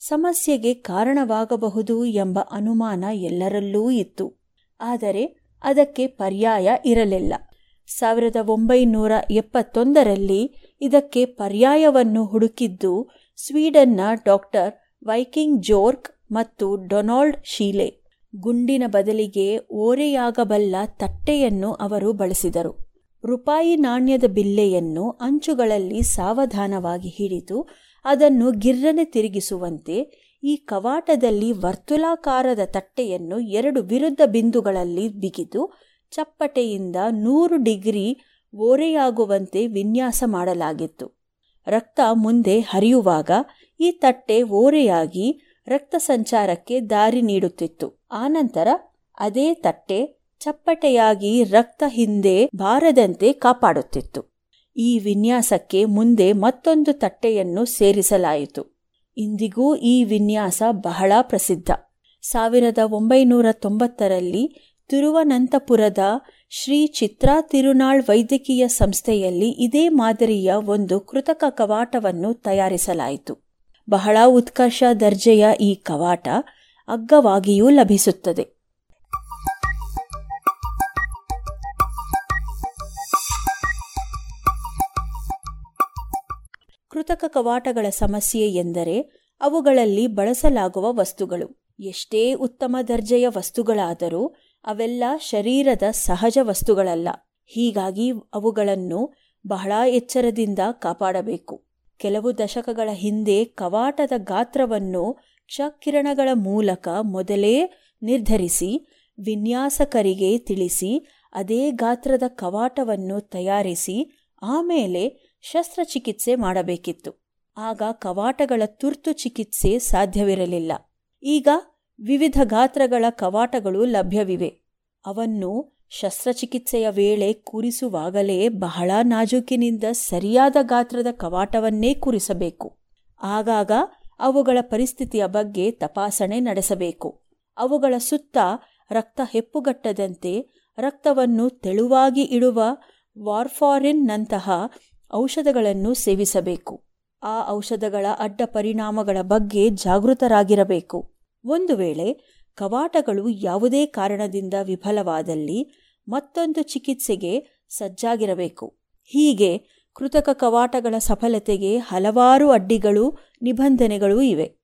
ಸಮಸ್ಯೆಗೆ ಕಾರಣವಾಗಬಹುದು ಎಂಬ ಅನುಮಾನ ಎಲ್ಲರಲ್ಲೂ ಇತ್ತು. ಆದರೆ ಅದಕ್ಕೆ ಪರ್ಯಾಯ ಇರಲಿಲ್ಲ. ಸಾವಿರದ ಒಂಬೈನೂರ ಎಪ್ಪತ್ತೊಂದರಲ್ಲಿ ಇದಕ್ಕೆ ಪರ್ಯಾಯವನ್ನು ಹುಡುಕಿದ್ದು ಸ್ವೀಡನ್ನ ಡಾಕ್ಟರ್ ವೈಕಿಂಗ್ ಜೋರ್ಕ್ ಮತ್ತು ಡೊನಾಲ್ಡ್ ಶೀಲೆ. ಗುಂಡಿನ ಬದಲಿಗೆ ಓರೆಯಾಗಬಲ್ಲ ತಟ್ಟೆಯನ್ನು ಅವರು ಬಳಸಿದರು. ರೂಪಾಯಿ ನಾಣ್ಯದ ಬಿಲ್ಲೆಯನ್ನು ಅಂಚುಗಳಲ್ಲಿ ಸಾವಧಾನವಾಗಿ ಹಿಡಿದು ಅದನ್ನು ಗಿರ್ರನೆ ತಿರುಗಿಸುವಂತೆ ಈ ಕವಾಟದಲ್ಲಿ ವರ್ತುಲಾಕಾರದ ತಟ್ಟೆಯನ್ನು ಎರಡು ವಿರುದ್ಧ ಬಿಂದುಗಳಲ್ಲಿ ಬಿಗಿದು ಚಪ್ಪಟೆಯಿಂದ ನೂರು ಡಿಗ್ರಿ ಓರೆಯಾಗುವಂತೆ ವಿನ್ಯಾಸ ಮಾಡಲಾಗಿತ್ತು. ರಕ್ತ ಮುಂದೆ ಹರಿಯುವಾಗ ಈ ತಟ್ಟೆ ಓರೆಯಾಗಿ ರಕ್ತ ಸಂಚಾರಕ್ಕೆ ದಾರಿ ನೀಡುತ್ತಿತ್ತು. ಆನಂತರ ಅದೇ ತಟ್ಟೆ ಚಪ್ಪಟೆಯಾಗಿ ರಕ್ತ ಹಿಂದೆ ಬಾರದಂತೆ ಕಾಪಾಡುತ್ತಿತ್ತು. ಈ ವಿನ್ಯಾಸಕ್ಕೆ ಮುಂದೆ ಮತ್ತೊಂದು ತಟ್ಟೆಯನ್ನು ಸೇರಿಸಲಾಯಿತು. ಇಂದಿಗೂ ಈ ವಿನ್ಯಾಸ ಬಹಳ ಪ್ರಸಿದ್ಧ. ಸಾವಿರದ ಒಂಬೈನೂರ ತೊಂಬತ್ತರಲ್ಲಿ ತಿರುವನಂತಪುರದ ಶ್ರೀ ಚಿತ್ರಾ ತಿರುನಾಳ್ ವೈದ್ಯಕೀಯ ಸಂಸ್ಥೆಯಲ್ಲಿ ಇದೇ ಮಾದರಿಯ ಒಂದು ಕೃತಕ ಕವಾಟವನ್ನು ತಯಾರಿಸಲಾಯಿತು. ಬಹಳ ಉತ್ಕರ್ಷ ದರ್ಜೆಯ ಈ ಕವಾಟ ಅಗ್ಗವಾಗಿಯೂ ಲಭಿಸುತ್ತದೆ. ಕೃತಕ ಕವಾಟಗಳ ಸಮಸ್ಯೆ ಎಂದರೆ ಅವುಗಳಲ್ಲಿ ಬಳಸಲಾಗುವ ವಸ್ತುಗಳು. ಎಷ್ಟೇ ಉತ್ತಮ ದರ್ಜೆಯ ವಸ್ತುಗಳಾದರೂ ಅವೆಲ್ಲ ಶರೀರದ ಸಹಜ ವಸ್ತುಗಳಲ್ಲ. ಹೀಗಾಗಿ ಅವುಗಳನ್ನು ಬಹಳ ಎಚ್ಚರದಿಂದ ಕಾಪಾಡಬೇಕು. ಕೆಲವು ದಶಕಗಳ ಹಿಂದೆ ಕವಾಟದ ಗಾತ್ರವನ್ನು ಕ್ಷಕಿರಣಗಳ ಮೂಲಕ ಮೊದಲೇ ನಿರ್ಧರಿಸಿ, ವಿನ್ಯಾಸಕರಿಗೆ ತಿಳಿಸಿ, ಅದೇ ಗಾತ್ರದ ಕವಾಟವನ್ನು ತಯಾರಿಸಿ, ಆಮೇಲೆ ಶಸ್ತ್ರಚಿಕಿತ್ಸೆ ಮಾಡಬೇಕಿತ್ತು. ಆಗ ಕವಾಟಗಳ ತುರ್ತು ಚಿಕಿತ್ಸೆ ಸಾಧ್ಯವಿರಲಿಲ್ಲ. ಈಗ ವಿವಿಧ ಗಾತ್ರಗಳ ಕವಾಟಗಳು ಲಭ್ಯವಿವೆ. ಅವನ್ನು ಶಸ್ತ್ರಚಿಕಿತ್ಸೆಯ ವೇಳೆ ಕೂರಿಸುವಾಗಲೇ ಬಹಳ ನಾಜೂಕಿನಿಂದ ಸರಿಯಾದ ಗಾತ್ರದ ಕವಾಟವನ್ನೇ ಕೂರಿಸಬೇಕು. ಆಗಾಗ ಅವುಗಳ ಪರಿಸ್ಥಿತಿಯ ಬಗ್ಗೆ ತಪಾಸಣೆ ನಡೆಸಬೇಕು. ಅವುಗಳ ಸುತ್ತ ರಕ್ತ ಹೆಪ್ಪುಗಟ್ಟದಂತೆ ರಕ್ತವನ್ನು ತೆಳುವಾಗಿ ಇಡುವ ವಾರ್ಫಾರಿನ್ನಂತಹ ಔಷಧಗಳನ್ನು ಸೇವಿಸಬೇಕು. ಆ ಔಷಧಗಳ ಅಡ್ಡ ಪರಿಣಾಮಗಳ ಬಗ್ಗೆ ಜಾಗೃತರಾಗಿರಬೇಕು. ಒಂದು ವೇಳೆ ಕವಾಟಗಳು ಯಾವುದೇ ಕಾರಣದಿಂದ ವಿಫಲವಾದಲ್ಲಿ ಮತ್ತೊಂದು ಚಿಕಿತ್ಸೆಗೆ ಸಜ್ಜಾಗಿರಬೇಕು. ಹೀಗೆ ಕೃತಕ ಕವಾಟಗಳ ಸಫಲತೆಗೆ ಹಲವಾರು ಅಡ್ಡಿಗಳು, ನಿಬಂಧನೆಗಳೂ ಇವೆ.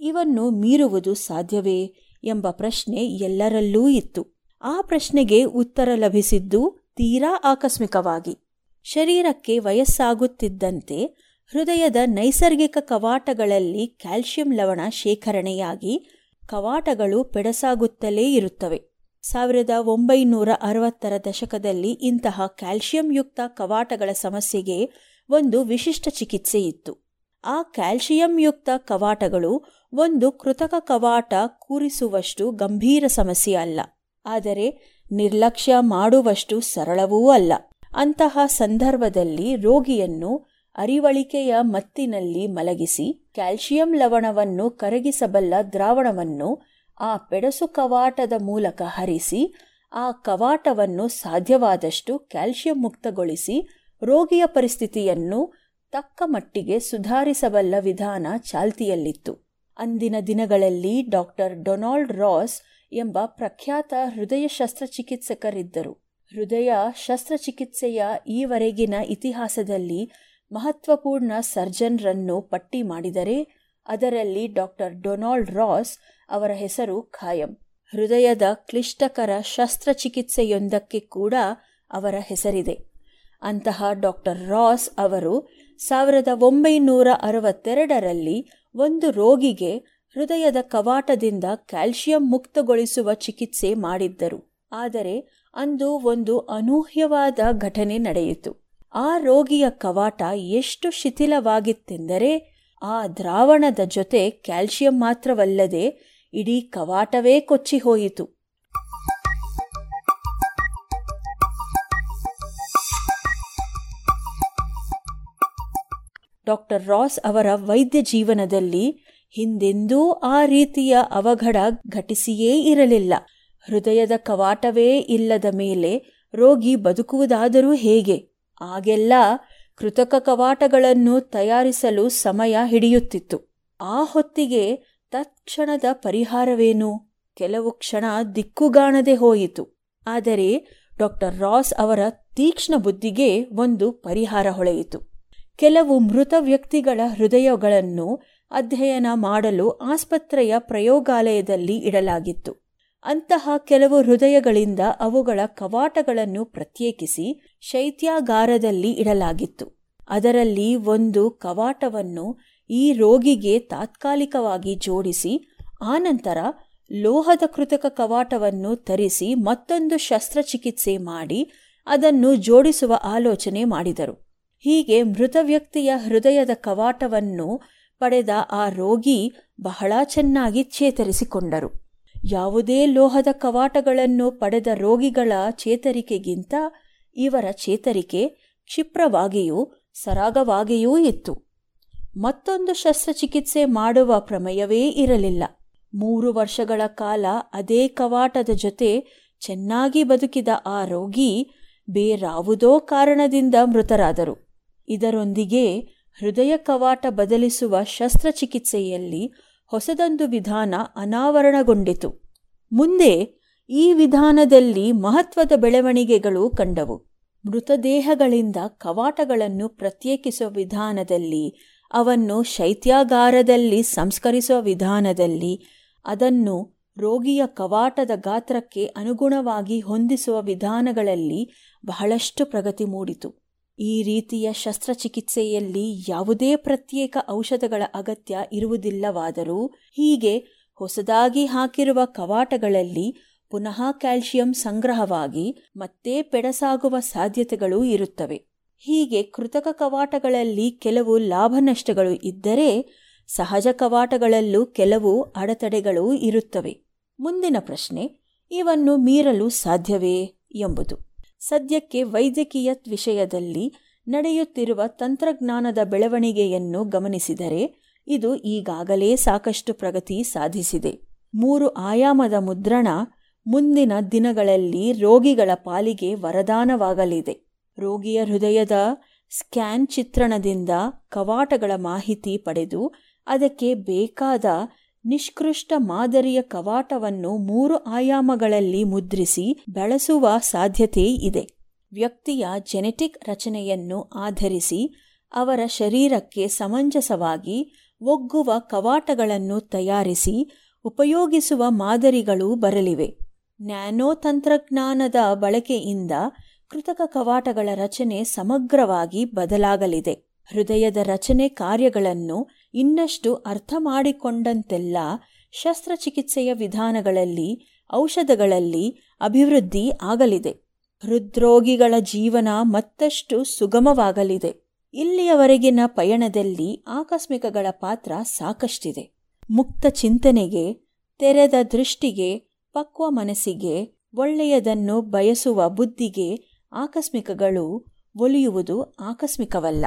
ಇವನ್ನು ಮೀರುವುದು ಸಾಧ್ಯವೇ ಎಂಬ ಪ್ರಶ್ನೆ ಎಲ್ಲರಲ್ಲೂ ಇತ್ತು. ಆ ಪ್ರಶ್ನೆಗೆ ಉತ್ತರ ಲಭಿಸಿದ್ದು ತೀರಾ ಆಕಸ್ಮಿಕವಾಗಿ. ಶರೀರಕ್ಕೆ ವಯಸ್ಸಾಗುತ್ತಿದ್ದಂತೆ ಹೃದಯದ ನೈಸರ್ಗಿಕ ಕವಾಟಗಳಲ್ಲಿ ಕ್ಯಾಲ್ಸಿಯಂ ಲವಣ ಶೇಖರಣೆಯಾಗಿ ಕವಾಟಗಳು ಪೆಡಸಾಗುತ್ತಲೇ ಇರುತ್ತವೆ. ಸಾವಿರದ ಒಂಬೈನೂರ ಅರವತ್ತರ ದಶಕದಲ್ಲಿ ಇಂತಹ ಕ್ಯಾಲ್ಸಿಯಂಯುಕ್ತ ಕವಾಟಗಳ ಸಮಸ್ಯೆಗೆ ಒಂದು ವಿಶಿಷ್ಟ ಚಿಕಿತ್ಸೆ ಇತ್ತು. ಆ ಕ್ಯಾಲ್ಸಿಯಂಯುಕ್ತ ಕವಾಟಗಳು ಒಂದು ಕೃತಕ ಕವಾಟ ಕೂರಿಸುವಷ್ಟು ಗಂಭೀರ ಸಮಸ್ಯೆ ಅಲ್ಲ. ಆದರೆ ನಿರ್ಲಕ್ಷ್ಯ ಮಾಡುವಷ್ಟು ಸರಳವೂ ಅಲ್ಲ. ಅಂತಹ ಸಂದರ್ಭದಲ್ಲಿ ರೋಗಿಯನ್ನು ಅರಿವಳಿಕೆಯ ಮತ್ತಿನಲ್ಲಿ ಮಲಗಿಸಿ ಕ್ಯಾಲ್ಸಿಯಂ ಲವಣವನ್ನು ಕರಗಿಸಬಲ್ಲ ದ್ರಾವಣವನ್ನು ಆ ಪೆಡಸು ಕವಾಟದ ಮೂಲಕ ಹರಿಸಿ ಆ ಕವಾಟವನ್ನು ಸಾಧ್ಯವಾದಷ್ಟು ಕ್ಯಾಲ್ಸಿಯಂ ಮುಕ್ತಗೊಳಿಸಿ ರೋಗಿಯ ಪರಿಸ್ಥಿತಿಯನ್ನು ತಕ್ಕ ಮಟ್ಟಿಗೆ ಸುಧಾರಿಸಬಲ್ಲ ವಿಧಾನ ಚಾಲ್ತಿಯಲ್ಲಿತ್ತು. ಅಂದಿನ ದಿನಗಳಲ್ಲಿ ಡಾಕ್ಟರ್ ಡೊನಾಲ್ಡ್ ರಾಸ್ ಎಂಬ ಪ್ರಖ್ಯಾತ ಹೃದಯ ಶಸ್ತ್ರಚಿಕಿತ್ಸಕರಿದ್ದರು. ಹೃದಯ ಶಸ್ತ್ರಚಿಕಿತ್ಸೆಯ ಈವರೆಗಿನ ಇತಿಹಾಸದಲ್ಲಿ ಮಹತ್ವಪೂರ್ಣ ಸರ್ಜನ್ರನ್ನು ಪಟ್ಟಿ ಮಾಡಿದರೆ ಅದರಲ್ಲಿ ಡಾಕ್ಟರ್ ಡೊನಾಲ್ಡ್ ರಾಸ್ ಅವರ ಹೆಸರು ಖಾಯಂ. ಹೃದಯದ ಕ್ಲಿಷ್ಟಕರ ಶಸ್ತ್ರಚಿಕಿತ್ಸೆಯೊಂದಕ್ಕೆ ಕೂಡ ಅವರ ಹೆಸರಿದೆ. ಅಂತಹ ಡಾಕ್ಟರ್ ರಾಸ್ ಅವರು ಸಾವಿರದ ಒಂಬೈನೂರ ಅರವತ್ತೆರಡರಲ್ಲಿ ಒಂದು ರೋಗಿಗೆ ಹೃದಯದ ಕವಾಟದಿಂದ ಕ್ಯಾಲ್ಶಿಯಂ ಮುಕ್ತಗೊಳಿಸುವ ಚಿಕಿತ್ಸೆ ಮಾಡಿದ್ದರು. ಆದರೆ ಅಂದು ಒಂದು ಅನೂಹ್ಯವಾದ ಘಟನೆ ನಡೆಯಿತು. ಆ ರೋಗಿಯ ಕವಾಟ ಎಷ್ಟು ಶಿಥಿಲವಾಗಿತ್ತೆಂದರೆ ಆ ದ್ರಾವಣದ ಜೊತೆ ಕ್ಯಾಲ್ಶಿಯಂ ಮಾತ್ರವಲ್ಲದೆ ಇಡೀ ಕವಾಟವೇ ಕೊಚ್ಚಿಹೋಯಿತು ಡಾಕ್ಟರ್ ರಾಸ್ ಅವರ ವೈದ್ಯ ಜೀವನದಲ್ಲಿ ಹಿಂದೆಂದೂ ಆ ರೀತಿಯ ಅವಘಡ ಘಟಿಸಿಯೇ ಇರಲಿಲ್ಲ. ಹೃದಯದ ಕವಾಟವೇ ಇಲ್ಲದ ಮೇಲೆ ರೋಗಿ ಬದುಕುವುದಾದರೂ ಹೇಗೆ? ಆಗೆಲ್ಲ ಕೃತಕ ಕವಾಟಗಳನ್ನು ತಯಾರಿಸಲು ಸಮಯ ಹಿಡಿಯುತ್ತಿತ್ತು. ಆ ಹೊತ್ತಿಗೆ ತತ್ಕ್ಷಣದ ಪರಿಹಾರವೇನು? ಕೆಲವು ಕ್ಷಣ ದಿಕ್ಕುಗಾಣದೆ ಹೋಯಿತು. ಆದರೆ ಡಾಕ್ಟರ್ ರಾಸ್ ಅವರ ತೀಕ್ಷ್ಣ ಬುದ್ಧಿಗೆ ಒಂದು ಪರಿಹಾರ ಹೊಳೆಯಿತು. ಕೆಲವು ಮೃತ ವ್ಯಕ್ತಿಗಳ ಹೃದಯಗಳನ್ನು ಅಧ್ಯಯನ ಮಾಡಲು ಆಸ್ಪತ್ರೆಯ ಪ್ರಯೋಗಾಲಯದಲ್ಲಿ ಇಡಲಾಗಿತ್ತು. ಅಂತಹ ಕೆಲವು ಹೃದಯಗಳಿಂದ ಅವುಗಳ ಕವಾಟಗಳನ್ನು ಪ್ರತ್ಯೇಕಿಸಿ ಶೈತ್ಯಾಗಾರದಲ್ಲಿ ಇಡಲಾಗಿತ್ತು. ಅದರಲ್ಲಿ ಒಂದು ಕವಾಟವನ್ನು ಈ ರೋಗಿಗೆ ತಾತ್ಕಾಲಿಕವಾಗಿ ಜೋಡಿಸಿ, ಆನಂತರ ಲೋಹದ ಕೃತಕ ಕವಾಟವನ್ನು ತರಿಸಿ ಮತ್ತೊಂದು ಶಸ್ತ್ರಚಿಕಿತ್ಸೆ ಮಾಡಿ ಅದನ್ನು ಜೋಡಿಸುವ ಆಲೋಚನೆ ಮಾಡಿದರು. ಹೀಗೆ ಮೃತ ವ್ಯಕ್ತಿಯ ಹೃದಯದ ಕವಾಟವನ್ನು ಪಡೆದ ಆ ರೋಗಿ ಬಹಳ ಚೆನ್ನಾಗಿ ಚೇತರಿಸಿಕೊಂಡರು. ಯಾವುದೇ ಲೋಹದ ಕವಾಟಗಳನ್ನು ಪಡೆದ ರೋಗಿಗಳ ಚೇತರಿಕೆಗಿಂತ ಇವರ ಚೇತರಿಕೆ ಕ್ಷಿಪ್ರವಾಗಿಯೂ ಸರಾಗವಾಗಿಯೂ ಇತ್ತು. ಮತ್ತೊಂದು ಶಸ್ತ್ರಚಿಕಿತ್ಸೆ ಮಾಡುವ ಪ್ರಮೇಯವೇ ಇರಲಿಲ್ಲ. ಮೂರು ವರ್ಷಗಳ ಕಾಲ ಅದೇ ಕವಾಟದ ಜೊತೆ ಚೆನ್ನಾಗಿ ಬದುಕಿದ ಆ ರೋಗಿ ಬೇರಾವುದೋ ಕಾರಣದಿಂದ ಮೃತರಾದರು. ಇದರೊಂದಿಗೆ ಹೃದಯ ಕವಾಟ ಬದಲಿಸುವ ಶಸ್ತ್ರಚಿಕಿತ್ಸೆಯಲ್ಲಿ ಹೊಸದೊಂದು ವಿಧಾನ ಅನಾವರಣಗೊಂಡಿತು. ಮುಂದೆ ಈ ವಿಧಾನದಲ್ಲಿ ಮಹತ್ವದ ಬೆಳವಣಿಗೆಗಳು ಕಂಡವು. ಮೃತದೇಹಗಳಿಂದ ಕವಾಟಗಳನ್ನು ಪ್ರತ್ಯೇಕಿಸುವ ವಿಧಾನದಲ್ಲಿ, ಅವನ್ನು ಶೈತ್ಯಾಗಾರದಲ್ಲಿ ಸಂಸ್ಕರಿಸುವ ವಿಧಾನದಲ್ಲಿ, ಅದನ್ನು ರೋಗಿಯ ಕವಾಟದ ಗಾತ್ರಕ್ಕೆ ಅನುಗುಣವಾಗಿ ಹೊಂದಿಸುವ ವಿಧಾನಗಳಲ್ಲಿ ಬಹಳಷ್ಟು ಪ್ರಗತಿ ಮೂಡಿತು. ಈ ರೀತಿಯ ಶಸ್ತ್ರಚಿಕಿತ್ಸೆಯಲ್ಲಿ ಯಾವುದೇ ಪ್ರತ್ಯೇಕ ಔಷಧಗಳ ಅಗತ್ಯ ಇರುವುದಿಲ್ಲವಾದರೂ ಹೀಗೆ ಹೊಸದಾಗಿ ಹಾಕಿರುವ ಕವಾಟಗಳಲ್ಲಿ ಪುನಃ ಕ್ಯಾಲ್ಶಿಯಂ ಸಂಗ್ರಹವಾಗಿ ಮತ್ತೆ ಪೆಡಸಾಗುವ ಸಾಧ್ಯತೆಗಳು ಇರುತ್ತವೆ. ಹೀಗೆ ಕೃತಕ ಕವಾಟಗಳಲ್ಲಿ ಕೆಲವು ಲಾಭನಷ್ಟಗಳು ಇದ್ದರೆ ಸಹಜ ಕವಾಟಗಳಲ್ಲೂ ಕೆಲವು ಅಡೆತಡೆಗಳು ಇರುತ್ತವೆ. ಮುಂದಿನ ಪ್ರಶ್ನೆ, ಇವನ್ನು ಮೀರಲು ಸಾಧ್ಯವೇ ಎಂಬುದು. ಸದ್ಯಕ್ಕೆ ವೈದ್ಯಕೀಯ ವಿಷಯದಲ್ಲಿ ನಡೆಯುತ್ತಿರುವ ತಂತ್ರಜ್ಞಾನದ ಬೆಳವಣಿಗೆಯನ್ನು ಗಮನಿಸಿದರೆ ಇದು ಈಗಾಗಲೇ ಸಾಕಷ್ಟು ಪ್ರಗತಿ ಸಾಧಿಸಿದೆ. ಮೂರು ಆಯಾಮದ ಮುದ್ರಣ ಮುಂದಿನ ದಿನಗಳಲ್ಲಿ ರೋಗಿಗಳ ಪಾಲಿಗೆ ವರದಾನವಾಗಲಿದೆ. ರೋಗಿಯ ಹೃದಯದ ಸ್ಕ್ಯಾನ್ ಚಿತ್ರಣದಿಂದ ಕವಾಟಗಳ ಮಾಹಿತಿ ಪಡೆದು ಅದಕ್ಕೆ ಬೇಕಾದ ನಿಷ್ಕೃಷ್ಟ ಮಾದರಿಯ ಕವಾಟವನ್ನು ಮೂರು ಆಯಾಮಗಳಲ್ಲಿ ಮುದ್ರಿಸಿ ಬಳಸುವ ಸಾಧ್ಯತೆ ಇದೆ. ವ್ಯಕ್ತಿಯ ಜೆನೆಟಿಕ್ ರಚನೆಯನ್ನು ಆಧರಿಸಿ ಅವರ ಶರೀರಕ್ಕೆ ಸಮಂಜಸವಾಗಿ ಒಗ್ಗುವ ಕವಾಟಗಳನ್ನು ತಯಾರಿಸಿ ಉಪಯೋಗಿಸುವ ಮಾದರಿಗಳು ಬರಲಿವೆ. ನ್ಯಾನೋ ತಂತ್ರಜ್ಞಾನದ ಬಳಕೆಯಿಂದ ಕೃತಕ ಕವಾಟಗಳ ರಚನೆ ಸಮಗ್ರವಾಗಿ ಬದಲಾಗಲಿದೆ. ಹೃದಯದ ರಚನೆ ಕಾರ್ಯಗಳನ್ನು ಇನ್ನಷ್ಟು ಅರ್ಥ ಮಾಡಿಕೊಂಡಂತೆಲ್ಲ ಶಸ್ತ್ರಚಿಕಿತ್ಸೆಯ ವಿಧಾನಗಳಲ್ಲಿ, ಔಷಧಗಳಲ್ಲಿ ಅಭಿವೃದ್ಧಿ ಆಗಲಿದೆ. ಹೃದ್ರೋಗಿಗಳ ಜೀವನ ಮತ್ತಷ್ಟು ಸುಗಮವಾಗಲಿದೆ. ಇಲ್ಲಿಯವರೆಗಿನ ಪಯಣದಲ್ಲಿ ಆಕಸ್ಮಿಕಗಳ ಪಾತ್ರ ಸಾಕಷ್ಟಿದೆ. ಮುಕ್ತ ಚಿಂತನೆಗೆ, ತೆರೆದ ದೃಷ್ಟಿಗೆ, ಪಕ್ವ ಮನಸ್ಸಿಗೆ, ಒಳ್ಳೆಯದನ್ನು ಬಯಸುವ ಬುದ್ಧಿಗೆ ಆಕಸ್ಮಿಕಗಳು ಒಲಿಯುವುದು ಆಕಸ್ಮಿಕವಲ್ಲ.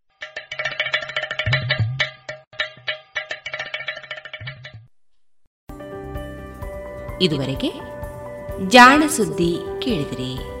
ಇದುವರೆಗೆ ಜಾಣ ಸುದ್ದಿ ಕೇಳಿದಿರಿ.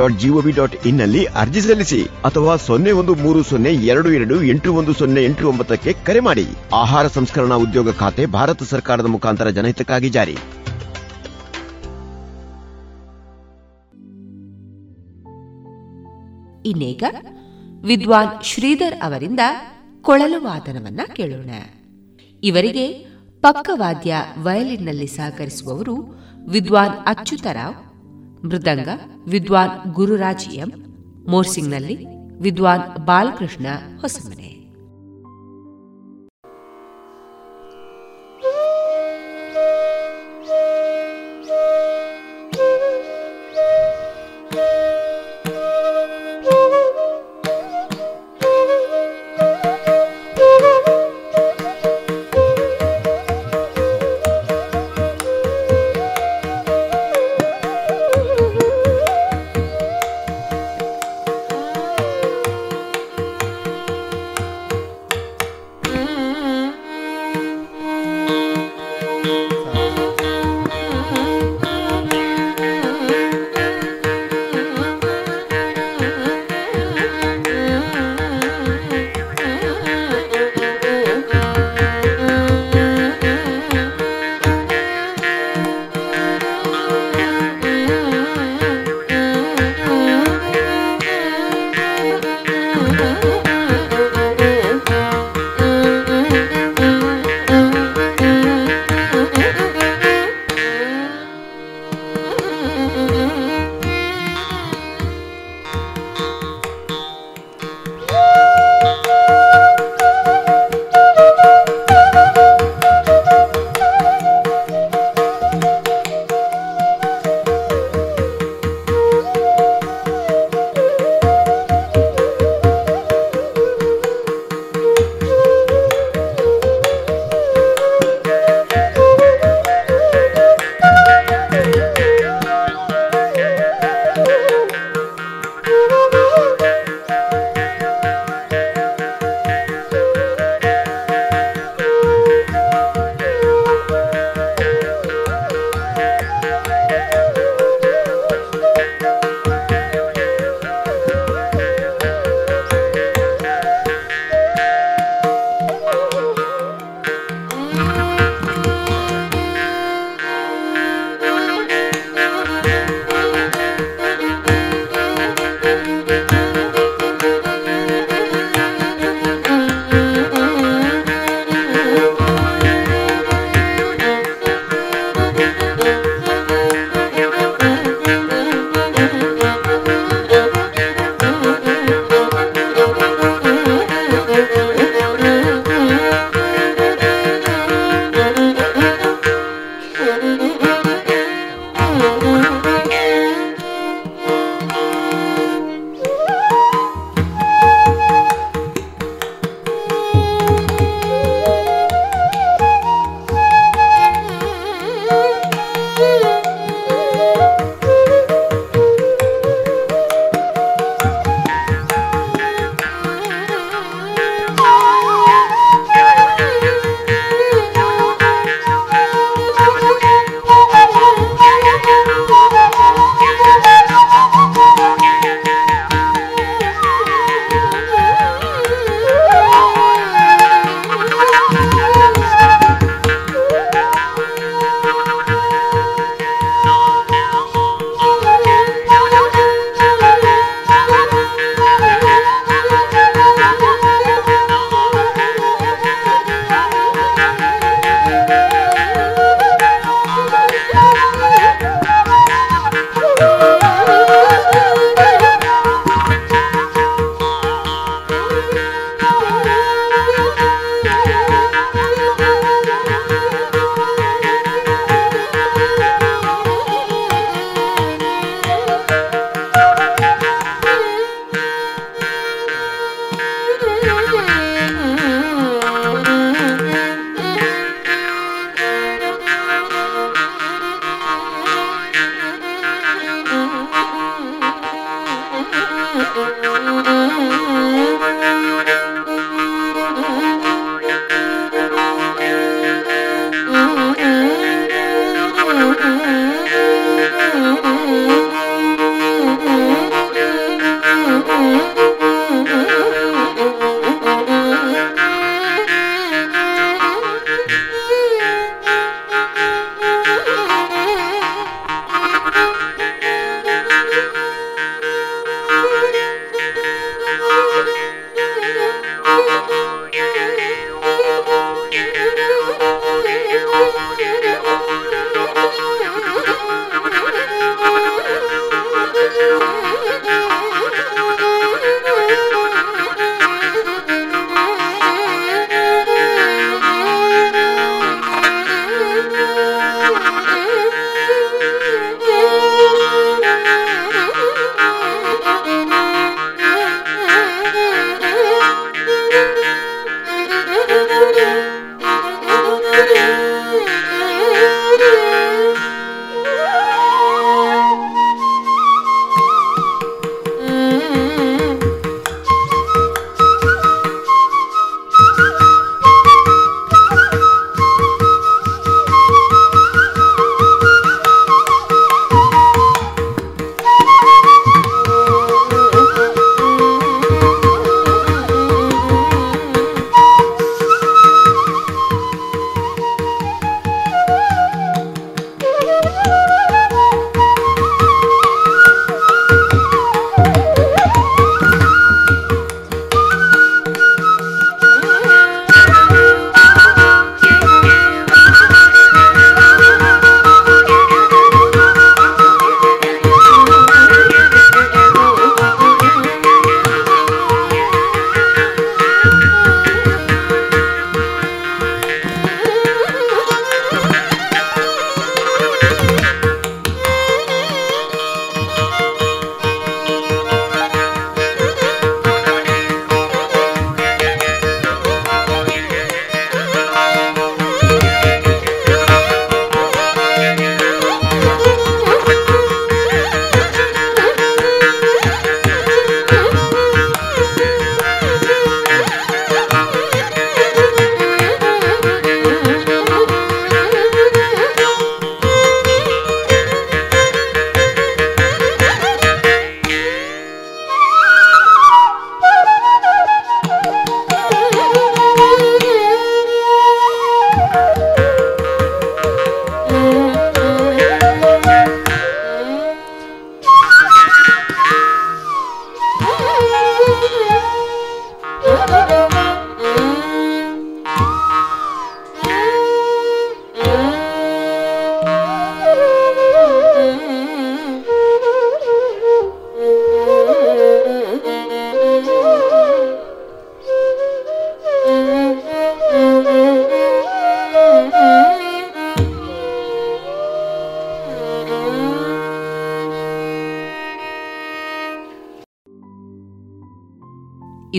dot GOV dot ಇನ್ನಲ್ಲಿ ಅರ್ಜಿ ಸಲ್ಲಿಸಿ ಅಥವಾ ಸೊನ್ನೆ ಒಂದು ಮೂರು ಸೊನ್ನೆ ಎರಡು ಎರಡು ಎಂಟು ಒಂದು ಸೊನ್ನೆ ಎಂಟು ಒಂಬತ್ತಕ್ಕೆ ಕರೆ ಮಾಡಿ. ಆಹಾರ ಸಂಸ್ಕರಣಾ ಉದ್ಯೋಗ ಖಾತೆ ಭಾರತ ಸರ್ಕಾರದ ಮುಖಾಂತರ ಜನಹಿತಕ್ಕಾಗಿ ಜಾರಿ. ಇನ್ನೀಗ ವಿದ್ವಾನ್ ಶ್ರೀಧರ್ ಅವರಿಂದ ಕೊಳಲು ವಾದನವನ್ನ ಕೇಳೋಣ. ಇವರಿಗೆ ಪಕ್ಕವಾದ್ಯ ವಯಲಿನ್ನಲ್ಲಿ ಸಹಕರಿಸುವವರು ವಿದ್ವಾನ್ ಅಚ್ಯುತರಾವ್ ಮೃದಂಗ ವಿದ್ವಾನ್ ಗುರುರಾಜ್ ಎಂ. ಮೋರ್ಸಿಂಗ್ನಲ್ಲಿ ವಿದ್ವಾನ್ ಬಾಲಕೃಷ್ಣ ಹೊಸಮನೆ.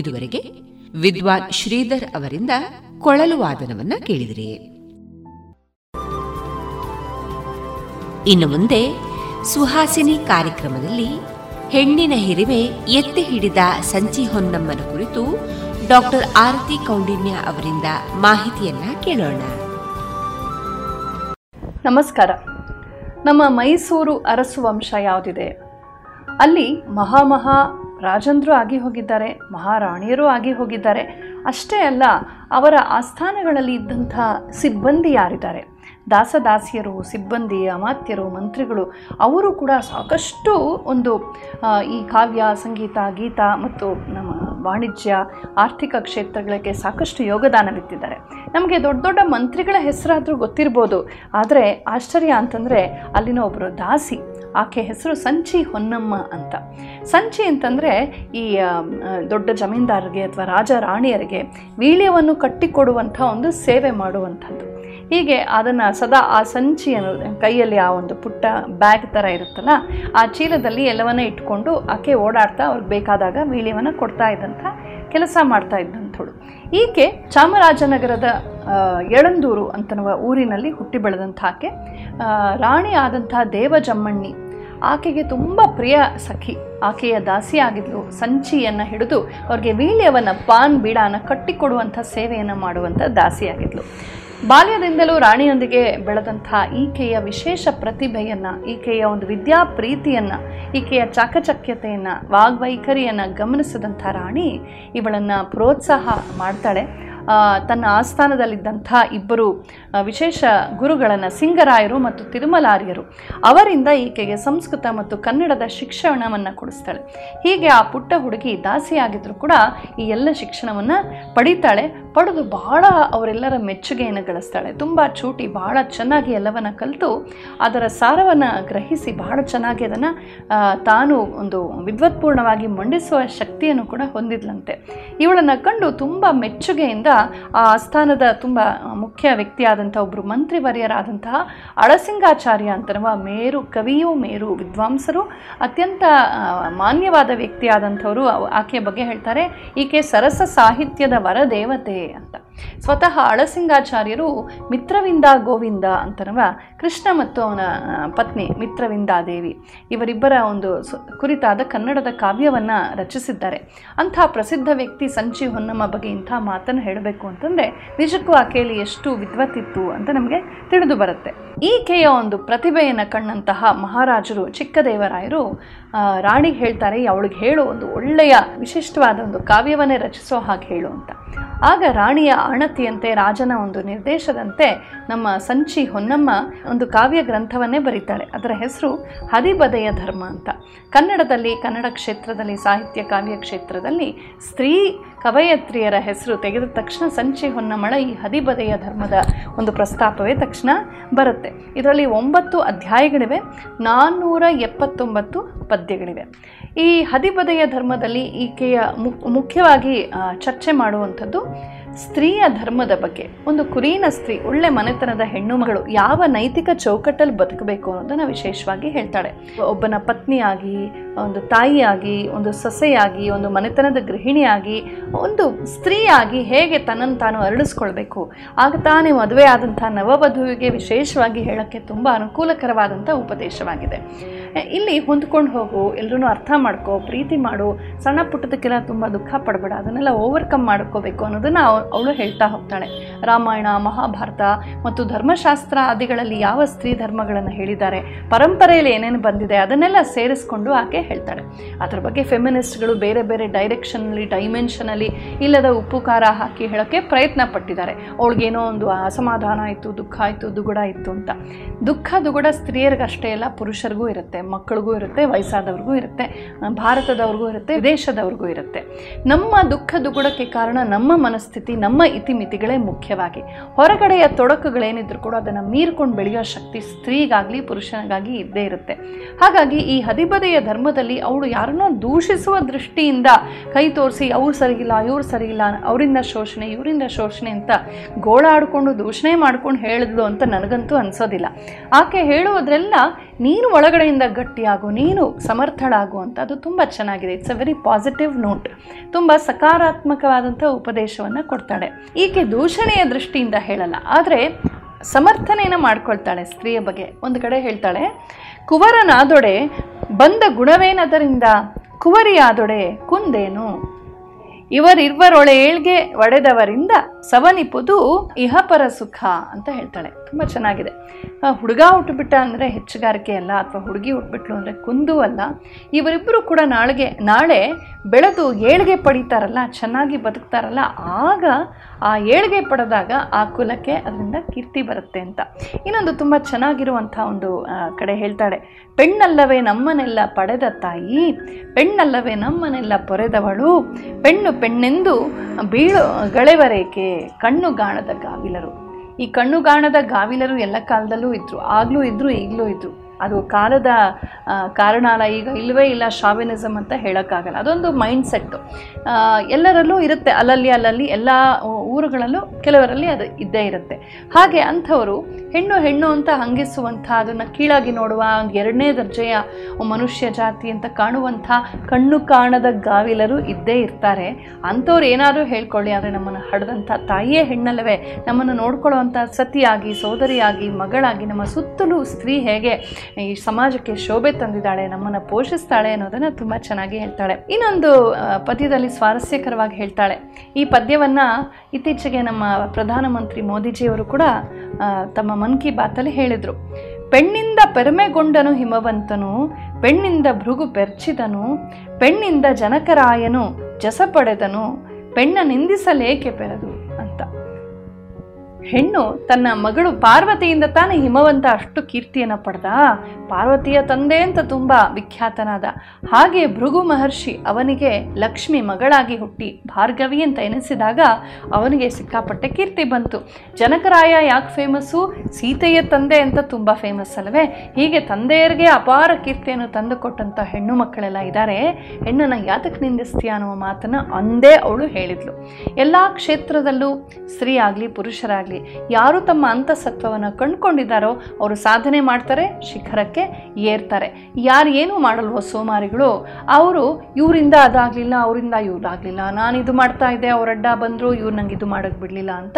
ಇದುವರೆಗೆ ವಿದ್ವಾನ್ ಶ್ರೀಧರ್ ಅವರಿಂದ ಕೊಳಲು ವಾದನವನ್ನ ಕೇಳಿದಿರಿ. ಇನ್ನು ಮುಂದೆ ಸುಹಾಸಿನಿ ಕಾರ್ಯಕ್ರಮದಲ್ಲಿ ಹೆಣ್ಣಿನ ಹಿರಿಮೆ ಎತ್ತಿ ಹಿಡಿದ ಸಂಚಿ ಹೊನ್ನಮ್ಮನ ಕುರಿತು ಡಾಕ್ಟರ್ ಆರತಿ ಕೌಂಡಿನ್ಯ ಅವರಿಂದ ಮಾಹಿತಿಯನ್ನ ಕೇಳೋಣ. ನಮಸ್ಕಾರ. ನಮ್ಮ ಮೈಸೂರು ಅರಸು ವಂಶ ಯಾವುದಿದೆ? ಅಲ್ಲಿ ಮಹಾಮಹಾ ರಾಜಂದ್ರು ಆಗಿ ಹೋಗಿದ್ದಾರೆ, ಮಹಾರಾಣಿಯರು ಆಗಿ ಹೋಗಿದ್ದಾರೆ. ಅಷ್ಟೇ ಅಲ್ಲ, ಅವರ ಆಸ್ಥಾನಗಳಲ್ಲಿ ಇದ್ದಂಥ ಸಿಬ್ಬಂದಿ ಯಾರಿದ್ದಾರೆ? ದಾಸದಾಸಿಯರು, ಸಿಬ್ಬಂದಿ, ಅಮಾತ್ಯರು, ಮಂತ್ರಿಗಳು, ಅವರು ಕೂಡ ಸಾಕಷ್ಟು ಒಂದು ಈ ಕಾವ್ಯ, ಸಂಗೀತ, ಗೀತ ಮತ್ತು ನಮ್ಮ ವಾಣಿಜ್ಯ, ಆರ್ಥಿಕ ಕ್ಷೇತ್ರಗಳಿಗೆ ಸಾಕಷ್ಟು ಯೋಗದಾನವಿತ್ತಿದ್ದಾರೆ ನಮಗೆ ದೊಡ್ಡ ದೊಡ್ಡ ಮಂತ್ರಿಗಳ ಹೆಸರಾದರೂ ಗೊತ್ತಿರ್ಬೋದು. ಆದರೆ ಆಶ್ಚರ್ಯ ಅಂತಂದರೆ, ಅಲ್ಲಿನ ಒಬ್ಬರು ದಾಸಿ ಆಕೆ ಹೆಸರು ಸಂಚಿ ಹೊನ್ನಮ್ಮ ಅಂತ. ಸಂಚಿ ಅಂತಂದರೆ ಈ ದೊಡ್ಡ ಜಮೀನ್ದಾರರಿಗೆ ಅಥವಾ ರಾಜ ರಾಣಿಯರಿಗೆ ವೀಳ್ಯವನ್ನು ಕಟ್ಟಿಕೊಡುವಂಥ ಒಂದು ಸೇವೆ ಮಾಡುವಂಥದ್ದು. ಹೀಗೆ ಅದನ್ನು ಸದಾ ಆ ಸಂಚಿ ಅನ್ನೋದು ಕೈಯಲ್ಲಿ ಆ ಒಂದು ಪುಟ್ಟ ಬ್ಯಾಗ್ ಥರ ಇರುತ್ತಲ್ಲ, ಆ ಚೀಲದಲ್ಲಿ ಎಲ್ಲವನ್ನ ಇಟ್ಕೊಂಡು ಆಕೆ ಓಡಾಡ್ತಾ ಅವ್ರಿಗೆ ಬೇಕಾದಾಗ ವೀಳ್ಯವನ್ನು ಕೊಡ್ತಾ ಇದ್ದಂಥ ಕೆಲಸ ಮಾಡ್ತಾ ಇದ್ದಂಥಳು ಈಕೆ ಚಾಮರಾಜನಗರದ ಎಳಂದೂರು ಅಂತನ್ನುವ ಊರಿನಲ್ಲಿ ಹುಟ್ಟಿ ಬೆಳೆದಂಥ ಆಕೆ. ರಾಣಿ ಆದಂಥ ದೇವಜಮ್ಮಣ್ಣಿ. ಆಕೆಗೆ ತುಂಬ ಪ್ರಿಯ ಸಖಿ. ಆಕೆಯ ದಾಸಿ ಆಗಿದ್ಲು. ಸಂಚಿಯನ್ನು ಹಿಡಿದು ಅವ್ರಿಗೆ ವೀಳ್ಯವನ್ನು ಪಾನ್ ಬೀಡಾನ ಕಟ್ಟಿಕೊಡುವಂಥ ಸೇವೆಯನ್ನು ಮಾಡುವಂಥ ದಾಸಿಯಾಗಿದ್ಲು ಬಾಲ್ಯದಿಂದಲೂ ರಾಣಿಯೊಂದಿಗೆ ಬೆಳೆದಂಥ ಈಕೆಯ ವಿಶೇಷ ಪ್ರತಿಭೆಯನ್ನು, ಈಕೆಯ ಒಂದು ವಿದ್ಯಾ ಪ್ರೀತಿಯನ್ನು, ಈಕೆಯ ಚಾಕಚಕ್ಯತೆಯನ್ನು, ವಾಗ್ವೈಖರಿಯನ್ನು ಗಮನಿಸಿದಂಥ ರಾಣಿ ಇವಳನ್ನು ಪ್ರೋತ್ಸಾಹ ಮಾಡ್ತಾಳೆ. ತನ್ನ ಆಸ್ಥಾನದಲ್ಲಿದ್ದಂಥ ಇಬ್ಬರು ವಿಶೇಷ ಗುರುಗಳನ್ನು ಸಿಂಗರಾಯರು ಮತ್ತು ತಿರುಮಲಾರ್ಯರು ಅವರಿಂದ ಈಕೆಗೆ ಸಂಸ್ಕೃತ ಮತ್ತು ಕನ್ನಡದ ಶಿಕ್ಷಣವನ್ನು ಕೊಡಿಸ್ತಾಳೆ. ಹೀಗೆ ಆ ಪುಟ್ಟ ಹುಡುಗಿ ದಾಸಿಯಾಗಿದ್ದರೂ ಕೂಡ ಈ ಎಲ್ಲ ಶಿಕ್ಷಣವನ್ನು ಪಡಿತಾಳೆ. ಪಡೆದು ಬಹಳ ಅವರೆಲ್ಲರ ಮೆಚ್ಚುಗೆಯನ್ನು ಗಳಿಸ್ತಾಳೆ ತುಂಬ ಚೂಟಿ, ಬಹಳ ಚೆನ್ನಾಗಿ ಎಲ್ಲವನ್ನು ಕಲಿತು ಅದರ ಸಾರವನ್ನು ಗ್ರಹಿಸಿ ಬಹಳ ಚೆನ್ನಾಗಿ ಅದನ್ನು ತಾನು ಒಂದು ವಿದ್ವತ್ಪೂರ್ಣವಾಗಿ ಮಂಡಿಸುವ ಶಕ್ತಿಯನ್ನು ಕೂಡ ಹೊಂದಿದ್ಲಂತೆ. ಇವಳನ್ನು ಕಂಡು ತುಂಬ ಮೆಚ್ಚುಗೆಯಿಂದ ಆ ಆಸ್ಥಾನದ ತುಂಬ ಮುಖ್ಯ ವ್ಯಕ್ತಿಯಾದಂಥ ಒಬ್ಬರು ಮಂತ್ರಿವರ್ಯರಾದಂತಹ ಅಳಸಿಂಗಾಚಾರ್ಯ ಅಂತರುವ ಮೇರು ಕವಿಯೂ, ಮೇರು ವಿದ್ವಾಂಸರು, ಅತ್ಯಂತ ಮಾನ್ಯವಾದ ವ್ಯಕ್ತಿಯಾದಂಥವರು ಆಕೆಯ ಬಗ್ಗೆ ಹೇಳ್ತಾರೆ. ಈಕೆ ಸರಸ ಸಾಹಿತ್ಯದ ವರದೇವತೆ. ಅಂತ. ಸ್ವತಃ ಅಳಸಿಂಗಾಚಾರ್ಯರು ಮಿತ್ರವಿಂದ ಗೋವಿಂದ ಅಂತನವ ಕೃಷ್ಣ ಮತ್ತು ಅವನ ಪತ್ನಿ ಮಿತ್ರವಿಂದಾದೇವಿ. ಇವರಿಬ್ಬರ ಒಂದು ಕುರಿತಾದ ಕನ್ನಡದ ಕಾವ್ಯವನ್ನು ರಚಿಸಿದ್ದಾರೆ. ಅಂಥ ಪ್ರಸಿದ್ಧ ವ್ಯಕ್ತಿ ಸಂಚಿ ಹೊನ್ನಮ್ಮ ಬಗ್ಗೆ ಇಂಥ ಮಾತನ್ನು ಹೇಳಬೇಕು ಅಂತಂದರೆ ನಿಜಕ್ಕೂ ಆಕೆಯಲ್ಲಿ ಎಷ್ಟು ವಿದ್ವತ್ತಿತ್ತು ಅಂತ ನಮಗೆ ತಿಳಿದು ಬರುತ್ತೆ. ಈಕೆಯ ಒಂದು ಪ್ರತಿಭೆಯನ್ನು ಕಂಡಂತಹ ಮಹಾರಾಜರು ಚಿಕ್ಕದೇವರಾಯರು ರಾಣಿಗೆ ಹೇಳ್ತಾರೆ, ಅವಳಿಗೆ ಹೇಳು, ಒಂದು ಒಳ್ಳೆಯ, ವಿಶಿಷ್ಟವಾದ ಒಂದು ಕಾವ್ಯವನ್ನೇ ರಚಿಸೋ ಹಾಗೆ ಹೇಳು ಅಂತ. ಆಗ ರಾಣಿಯ ಆಣತಿಯಂತೆ, ರಾಜನ ಒಂದು ನಿರ್ದೇಶದಂತೆ, ನಮ್ಮ ಸಂಚಿ ಹೊನ್ನಮ್ಮ ಒಂದು ಕಾವ್ಯ ಗ್ರಂಥವನ್ನೇ ಬರೀತಾಳೆ ಅದರ ಹೆಸರು ಹದಿಬದೆಯ ಧರ್ಮ ಅಂತ. ಕನ್ನಡದಲ್ಲಿ, ಕನ್ನಡ ಕ್ಷೇತ್ರದಲ್ಲಿ, ಸಾಹಿತ್ಯ, ಕಾವ್ಯ ಕ್ಷೇತ್ರದಲ್ಲಿ, ಸ್ತ್ರೀ ಕವಯತ್ರಿಯರ ಹೆಸರು ತೆಗೆದ ತಕ್ಷಣ ಸಂಚಿ ಹೊನ್ನಮಳ ಈ ಹದಿಬದೆಯ ಧರ್ಮದ ಒಂದು ಪ್ರಸ್ತಾಪವೇ ತಕ್ಷಣ ಬರುತ್ತೆ. ಇದರಲ್ಲಿ ಒಂಬತ್ತು ಅಧ್ಯಾಯಗಳಿವೆ ನಾನ್ನೂರ ಎಪ್ಪತ್ತೊಂಬತ್ತು ಪದ್ಯಗಳಿವೆ. ಈ ಹದಿಬದೆಯ ಧರ್ಮದಲ್ಲಿ ಈಕೆಯ ಮುಖ್ಯವಾಗಿ ಚರ್ಚೆ ಮಾಡುವಂಥದ್ದು ಸ್ತ್ರೀಯ ಧರ್ಮದ ಬಗ್ಗೆ. ಒಂದು ಕುರೀನ ಸ್ತ್ರೀ, ಒಳ್ಳೆ ಮನೆತನದ ಹೆಣ್ಣು ಮಗಳು ಯಾವ ನೈತಿಕ ಚೌಕಟ್ಟಲ್ಲಿ ಬದುಕಬೇಕು ಅನ್ನೋದನ್ನು ವಿಶೇಷವಾಗಿ ಹೇಳ್ತಾಳೆ. ಒಬ್ಬನ ಪತ್ನಿಯಾಗಿ ಒಂದು ತಾಯಿಯಾಗಿ, ಒಂದು ಸೊಸೆಯಾಗಿ, ಒಂದು ಮನೆತನದ ಗೃಹಿಣಿಯಾಗಿ, ಒಂದು ಸ್ತ್ರೀಯಾಗಿ ಹೇಗೆ ತನ್ನನ್ನು ತಾನು ಅರಳಿಸ್ಕೊಳ್ಬೇಕು? ಆಗ ತಾನೇ ಮದುವೆ ಆದಂಥ ನವವಧುವಿಗೆ ವಿಶೇಷವಾಗಿ ಹೇಳೋಕ್ಕೆ ತುಂಬ ಅನುಕೂಲಕರವಾದಂಥ ಉಪದೇಶವಾಗಿದೆ. ಇಲ್ಲಿ ಹೊಂದ್ಕೊಂಡು ಹೋಗು ಎಲ್ಲರೂ ಅರ್ಥ ಮಾಡ್ಕೋ, ಪ್ರೀತಿ ಮಾಡು, ಸಣ್ಣ ಪುಟ್ಟದಕ್ಕೆಲ್ಲ ತುಂಬ ದುಃಖ ಪಡಬೇಡ, ಅದನ್ನೆಲ್ಲ ಓವರ್ಕಮ್ ಮಾಡ್ಕೋಬೇಕು ಅನ್ನೋದನ್ನು ಅವಳು ಹೇಳ್ತಾ ಹೋಗ್ತಾಳೆ. ರಾಮಾಯಣ, ಮಹಾಭಾರತ ಮತ್ತು ಧರ್ಮಶಾಸ್ತ್ರ ಆದಿಗಳಲ್ಲಿ ಯಾವ ಸ್ತ್ರೀ ಧರ್ಮಗಳನ್ನು ಹೇಳಿದ್ದಾರೆ, ಪರಂಪರೆಯಲ್ಲಿ ಏನೇನು ಬಂದಿದೆ, ಅದನ್ನೆಲ್ಲ ಸೇರಿಸ್ಕೊಂಡು ಆಕೆ ಹೇಳ್ತಾಳೆ ಅದ್ರ ಬಗ್ಗೆ ಫೆಮಿನಿಸ್ಟ್ಗಳು ಬೇರೆ ಬೇರೆ ಡೈರೆಕ್ಷನಲ್ಲಿ ಡೈಮೆನ್ಷನಲ್ಲಿ ಇಲ್ಲದ ಉಪ್ಪು, ಖಾರ ಹಾಕಿ ಹೇಳೋಕ್ಕೆ ಪ್ರಯತ್ನ ಪಟ್ಟಿದ್ದಾರೆ. ಅವಳಿಗೇನೋ ಒಂದು ಅಸಮಾಧಾನ ಆಯಿತು, ದುಃಖ ಆಯಿತು, ದುಗುಡ ಇತ್ತು ಅಂತ. ದುಃಖ, ದುಗುಡ ಸ್ತ್ರೀಯರಿಗಷ್ಟೇ ಅಲ್ಲ, ಪುರುಷರಿಗೂ ಇರುತ್ತೆ, ಮಕ್ಕಳಿಗೂ ಇರುತ್ತೆ, ವಯಸ್ಸಾದವ್ರಿಗೂ ಇರುತ್ತೆ ಭಾರತದವ್ರಿಗೂ ಇರುತ್ತೆ ದೇಶದವ್ರಿಗೂ ಇರುತ್ತೆ. ನಮ್ಮ ದುಃಖ, ದುಗುಡಕ್ಕೆ ಕಾರಣ ನಮ್ಮ ಮನಸ್ಥಿತಿ, ನಮ್ಮ ಇತಿಮಿತಿಗಳೇ ಮುಖ್ಯವಾಗಿ. ಹೊರಗಡೆಯ ತೊಡಕುಗಳೇನಿದ್ರು ಕೂಡ ಅದನ್ನು ಮೀರ್ಕೊಂಡು ಬೆಳೆಯೋ ಶಕ್ತಿ ಸ್ತ್ರೀಗಾಗಲಿ ಪುರುಷನಿಗಾಗಿ ಇದ್ದೇ ಇರುತ್ತೆ. ಹಾಗಾಗಿ ಈ ಹದಿಬದೆಯ ಧರ್ಮದ ಸಂದರ್ಭದಲ್ಲಿ ಅವಳು ಯಾರನ್ನೋ ದೂಷಿಸುವ ದೃಷ್ಟಿಯಿಂದ ಕೈ ತೋರಿಸಿ, ಅವ್ರು ಸರಿಗಿಲ್ಲ, ಇವ್ರು ಸರಿಗಿಲ್ಲ, ಅವರಿಂದ ಶೋಷಣೆ, ಇವರಿಂದ ಶೋಷಣೆ ಅಂತ ಗೋಳಾಡಿಕೊಂಡು, ದೂಷಣೆ ಮಾಡ್ಕೊಂಡು ಹೇಳಿದ್ಲು ಅಂತ ನನಗಂತೂ ಅನ್ಸೋದಿಲ್ಲ. ಆಕೆ ಹೇಳುವುದ್ರೆಲ್ಲ, ನೀನು ಒಳಗಡೆಯಿಂದ ಗಟ್ಟಿಯಾಗು, ನೀನು ಸಮರ್ಥಳಾಗು ಅಂತ. ಅದು ತುಂಬ ಚೆನ್ನಾಗಿದೆ. It's a very positive note ತುಂಬ ಸಕಾರಾತ್ಮಕವಾದಂಥ ಉಪದೇಶವನ್ನು ಕೊಡ್ತಾಳೆ. ಈಕೆ ದೂಷಣೆಯ ದೃಷ್ಟಿಯಿಂದ ಹೇಳಲ್ಲ, ಆದರೆ ಸಮರ್ಥನೆಯನ್ನು ಮಾಡ್ಕೊಳ್ತಾಳೆ ಸ್ತ್ರೀಯ ಬಗ್ಗೆ. ಒಂದು ಕಡೆ ಹೇಳ್ತಾಳೆ, ಕುವರನಾದೊಡೆ ಬಂದ ಗುಣವೇನದರಿಂದ ಕುವರಿಯಾದೊಡೆ ಕುಂದೇನು? ಇವರಿರ್ವರೊಳೆ ಏಳ್ಗೆ ಒಡೆದವರಿಂದ ಸವನಿಪುದು ಇಹಪರ ಸುಖ ಅಂತ ಹೇಳ್ತಾಳೆ. ತುಂಬ ಚೆನ್ನಾಗಿದೆ. ಹುಡುಗ ಹುಟ್ಟುಬಿಟ್ಟ ಅಂದರೆ ಹೆಚ್ಚುಗಾರಿಕೆ ಅಲ್ಲ ಅಥವಾ ಹುಡುಗಿ ಹುಟ್ಟುಬಿಟ್ಲು ಅಂದರೆ ಕುಂದು ಅಲ್ಲ. ಇವರಿಬ್ಬರು ಕೂಡ ನಾಳೆಗೆ, ನಾಳೆ ಬೆಳೆದು ಏಳಿಗೆ ಪಡಿತಾರಲ್ಲ, ಚೆನ್ನಾಗಿ ಬದುಕ್ತಾರಲ್ಲ, ಆಗ ಆ ಏಳ್ಗೆ ಪಡೆದಾಗ ಆ ಕುಲಕ್ಕೆ ಅದರಿಂದ ಕೀರ್ತಿ ಬರುತ್ತೆ ಅಂತ. ಇನ್ನೊಂದು ತುಂಬ ಚೆನ್ನಾಗಿರುವಂಥ ಒಂದು ಕಡೆ ಹೇಳ್ತಾಳೆ, ಪೆಣ್ಣಲ್ಲವೇ ನಮ್ಮನೆಲ್ಲ ಪಡೆದ ತಾಯಿ, ಪೆಣ್ಣಲ್ಲವೇ ನಮ್ಮನೆಲ್ಲ ಪೊರೆದವಳು, ಪೆಣ್ಣು ಪೆಣ್ಣೆಂದು ಬೀಳು ಗಳೆವರೇಕೆ ಕಣ್ಣುಗಾಣದ ಗಾವಿಲರು ಈ ಕಣ್ಣುಗಾಣದ ಗಾವಿಲರು ಎಲ್ಲ ಕಾಲದಲ್ಲೂ ಇದ್ದರು ಆಗಲೂ ಇದ್ದರು ಈಗಲೂ ಇದ್ದರು ಅದು ಕಾಲದ ಕಾರಣ ಈಗ ಇಲ್ಲವೇ ಇಲ್ಲ ಶಾವಿನಿಸಮ್ ಅಂತ ಹೇಳೋಕ್ಕಾಗಲ್ಲ. ಅದೊಂದು ಮೈಂಡ್ ಸೆಟ್ಟು ಎಲ್ಲರಲ್ಲೂ ಇರುತ್ತೆ, ಅಲ್ಲಲ್ಲಿ ಅಲ್ಲಲ್ಲಿ ಎಲ್ಲ ಊರುಗಳಲ್ಲೂ ಕೆಲವರಲ್ಲಿ ಅದು ಇದ್ದೇ ಇರುತ್ತೆ. ಹಾಗೆ ಅಂಥವರು ಹೆಣ್ಣು ಹೆಣ್ಣು ಅಂತ ಹಂಗಿಸುವಂಥ, ಅದನ್ನು ಕೀಳಾಗಿ ನೋಡುವ, ಎರಡನೇ ದರ್ಜೆಯ ಮನುಷ್ಯ ಜಾತಿ ಅಂತ ಕಾಣುವಂಥ ಕಣ್ಣು ಕಾಣದ ಗಾವಿಲರು ಇದ್ದೇ ಇರ್ತಾರೆ. ಅಂಥವ್ರು ಏನಾದರೂ ಹೇಳ್ಕೊಳ್ಳಿ, ಆದರೆ ನಮ್ಮನ್ನು ಹಡ್ದಂಥ ತಾಯಿಯೇ ಹೆಣ್ಣಲ್ಲವೇ. ನಮ್ಮನ್ನು ನೋಡ್ಕೊಳ್ಳುವಂಥ ಸತಿಯಾಗಿ, ಸೋದರಿಯಾಗಿ, ಮಗಳಾಗಿ, ನಮ್ಮ ಸುತ್ತಲೂ ಸ್ತ್ರೀ ಹೇಗೆ ಈ ಸಮಾಜಕ್ಕೆ ಶೋಭೆ ತಂದಿದ್ದಾಳೆ, ನಮ್ಮನ್ನು ಪೋಷಿಸ್ತಾಳೆ ಅನ್ನೋದನ್ನು ತುಂಬ ಚೆನ್ನಾಗಿ ಹೇಳ್ತಾಳೆ. ಇನ್ನೊಂದು ಪದ್ಯದಲ್ಲಿ ಸ್ವಾರಸ್ಯಕರವಾಗಿ ಹೇಳ್ತಾಳೆ. ಈ ಪದ್ಯವನ್ನು ಇತ್ತೀಚೆಗೆ ನಮ್ಮ ಪ್ರಧಾನಮಂತ್ರಿ ಮೋದಿಜಿಯವರು ಕೂಡ ತಮ್ಮ ಮನ್ ಕಿ ಬಾತಲ್ಲಿ ಹೇಳಿದರು. ಪೆಣ್ಣಿಂದ ಪೆರಮೆಗೊಂಡನು ಹಿಮವಂತನು, ಪೆಣ್ಣಿಂದ ಭೃಗು ಬೆರ್ಚಿದನು ಪೆಣ್ಣಿಂದ ಜನಕರಾಯನು ಜಸ ಪಡೆದನು, ಪೆಣ್ಣ ನಿಂದಿಸಲೇಕೆ ಪೆರದು ಹೆಣ್ಣು ತನ್ನ ಮಗಳು ಪಾರ್ವತಿಯಿಂದ ತಾನೇ ಹಿಮವಂತ ಅಷ್ಟು ಕೀರ್ತಿಯನ್ನು ಪಡೆದ. ಪಾರ್ವತಿಯ ತಂದೆ ಅಂತ ತುಂಬ ವಿಖ್ಯಾತನಾದ. ಹಾಗೆ ಭೃಗು ಮಹರ್ಷಿ ಅವನಿಗೆ ಲಕ್ಷ್ಮಿ ಮಗಳಾಗಿ ಹುಟ್ಟಿ ಭಾರ್ಗವಿ ಅಂತ ಎನಿಸಿದಾಗ ಅವನಿಗೆ ಸಿಕ್ಕಾಪಟ್ಟೆ ಕೀರ್ತಿ ಬಂತು. ಜನಕರಾಯ ಯಾಕೆ ಫೇಮಸ್ಸು ಸೀತೆಯ ತಂದೆ ಅಂತ ತುಂಬ ಫೇಮಸ್ ಅಲ್ವೇ? ಹೀಗೆ ತಂದೆಯರಿಗೆ ಅಪಾರ ಕೀರ್ತಿಯನ್ನು ತಂದುಕೊಟ್ಟಂಥ ಹೆಣ್ಣು ಮಕ್ಕಳೆಲ್ಲ ಇದ್ದಾರೆ ಹೆಣ್ಣನ್ನು ಯಾತಕ್ಕೆ ನಿಂದಿಸ್ತೀಯ ಅನ್ನುವ ಮಾತನ್ನು ಅಂದೇ ಅವಳು ಹೇಳಿದ್ಲು. ಎಲ್ಲ ಕ್ಷೇತ್ರದಲ್ಲೂ ಸ್ತ್ರೀ ಆಗಲಿ, ಪುರುಷರಾಗಲಿ ಯಾರು ತಮ್ಮ ಅಂತಸತ್ವವನ್ನು ಕಂಡುಕೊಂಡಿದ್ದಾರೋ ಅವರು ಸಾಧನೆ ಮಾಡ್ತಾರೆ, ಶಿಖರಕ್ಕೆ ಏರ್ತಾರೆ. ಯಾರು ಏನು ಮಾಡಲ್ವೋ ಸೋಮಾರಿಗಳು, ಅವರು ಇವರಿಂದ ಅದಾಗಲಿಲ್ಲ, ಅವರಿಂದ ಇವ್ರಾಗಲಿಲ್ಲ. ನಾನು ಇದು ಮಾಡ್ತಾ ಇದ್ದೆ, ಅವ್ರ ಅಡ್ಡ ಬಂದರು, ಇವ್ರು ನಂಗೆ ಇದು ಮಾಡೋಕ್ಕೆ ಬಿಡಲಿಲ್ಲ ಅಂತ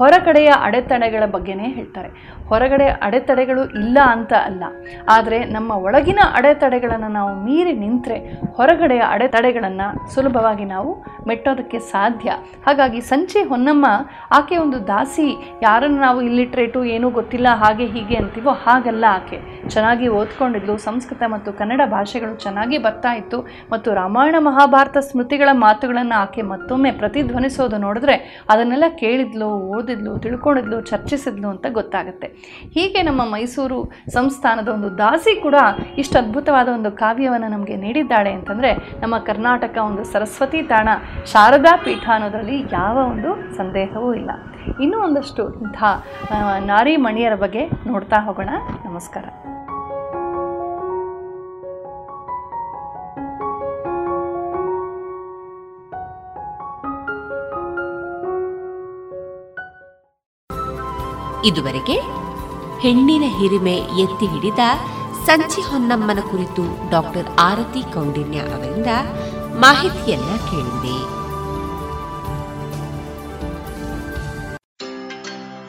ಹೊರಗಡೆಯ ಅಡೆತಡೆಗಳ ಬಗ್ಗೆನೇ ಹೇಳ್ತಾರೆ. ಹೊರಗಡೆ ಅಡೆತಡೆಗಳು ಇಲ್ಲ ಅಂತ ಅಲ್ಲ. ಆದರೆ ನಮ್ಮ ಒಳಗಿನ ಅಡೆತಡೆಗಳನ್ನು ನಾವು ಮೀರಿ ನಿಂತರೆ ಹೊರಗಡೆಯ ಅಡೆತಡೆಗಳನ್ನು ಸುಲಭವಾಗಿ ನಾವು ಮೆಟ್ಟೋದಕ್ಕೆ ಸಾಧ್ಯ. ಹಾಗಾಗಿ ಸಂಚಿ ಹೊನ್ನಮ್ಮ, ಆಕೆ ಒಂದು ದಾಸಿ. ಯಾರನ್ನು ನಾವು ಇಲ್ಲಿಟ್ರೇಟು ಏನೂ ಗೊತ್ತಿಲ್ಲ, ಹಾಗೆ ಹೀಗೆ ಅಂತೀವೋ ಹಾಗಲ್ಲ ಆಕೆ. ಚೆನ್ನಾಗಿ ಓದ್ಕೊಂಡಿದ್ಲು, ಸಂಸ್ಕೃತ ಮತ್ತು ಕನ್ನಡ ಭಾಷೆಗಳು ಚೆನ್ನಾಗಿ ಬರ್ತಾ ಇತ್ತು ಮತ್ತು ರಾಮಾಯಣ ಮಹಾಭಾರತ ಸ್ಮೃತಿಗಳ ಮಾತುಗಳನ್ನು ಆಕೆ ಮತ್ತೊಮ್ಮೆ ಪ್ರತಿಧ್ವನಿಸೋದು ನೋಡಿದ್ರೆ ಅದನ್ನೆಲ್ಲ ಕೇಳಿದ್ಲು, ಓದಿದ್ಲು, ತಿಳ್ಕೊಂಡಿದ್ಲು, ಚರ್ಚಿಸಿದ್ಲು ಅಂತ ಗೊತ್ತಾಗುತ್ತೆ. ಹೀಗೆ ನಮ್ಮ ಮೈಸೂರು ಸಂಸ್ಥಾನದ ಒಂದು ದಾಸಿ ಕೂಡ ಇಷ್ಟು ಅದ್ಭುತವಾದ ಒಂದು ಕಾವ್ಯವನ್ನು ನಮಗೆ ನೀಡಿದ್ದಾಳೆ ಅಂತಂದರೆ ನಮ್ಮ ಕರ್ನಾಟಕ ಒಂದು ಸರಸ್ವತಿ ತಾಣ ಶಾರದಾ ಪೀಠ ಅನ್ನೋದರಲ್ಲಿ ಯಾವ ಒಂದು ಸಂದೇಹವೂ ಇಲ್ಲ. ಇನ್ನೂ ಒಂದಷ್ಟು ಇಂಥ ನಾರಿ ಮಣಿಯರ ಬಗ್ಗೆ ನೋಡ್ತಾ ಹೋಗೋಣ. ನಮಸ್ಕಾರ. ಇದುವರೆಗೆ ಹೆಣ್ಣಿನ ಹಿರಿಮೆ ಎತ್ತಿ ಹಿಡಿದ ಸಂಚಿ ಹೊನ್ನಮ್ಮನ ಕುರಿತು ಡಾಕ್ಟರ್ ಆರತಿ ಕೌಂಡಿನ್ಯ ಅವರಿಂದ ಮಾಹಿತಿಯನ್ನ ಕೇಳಿದೆ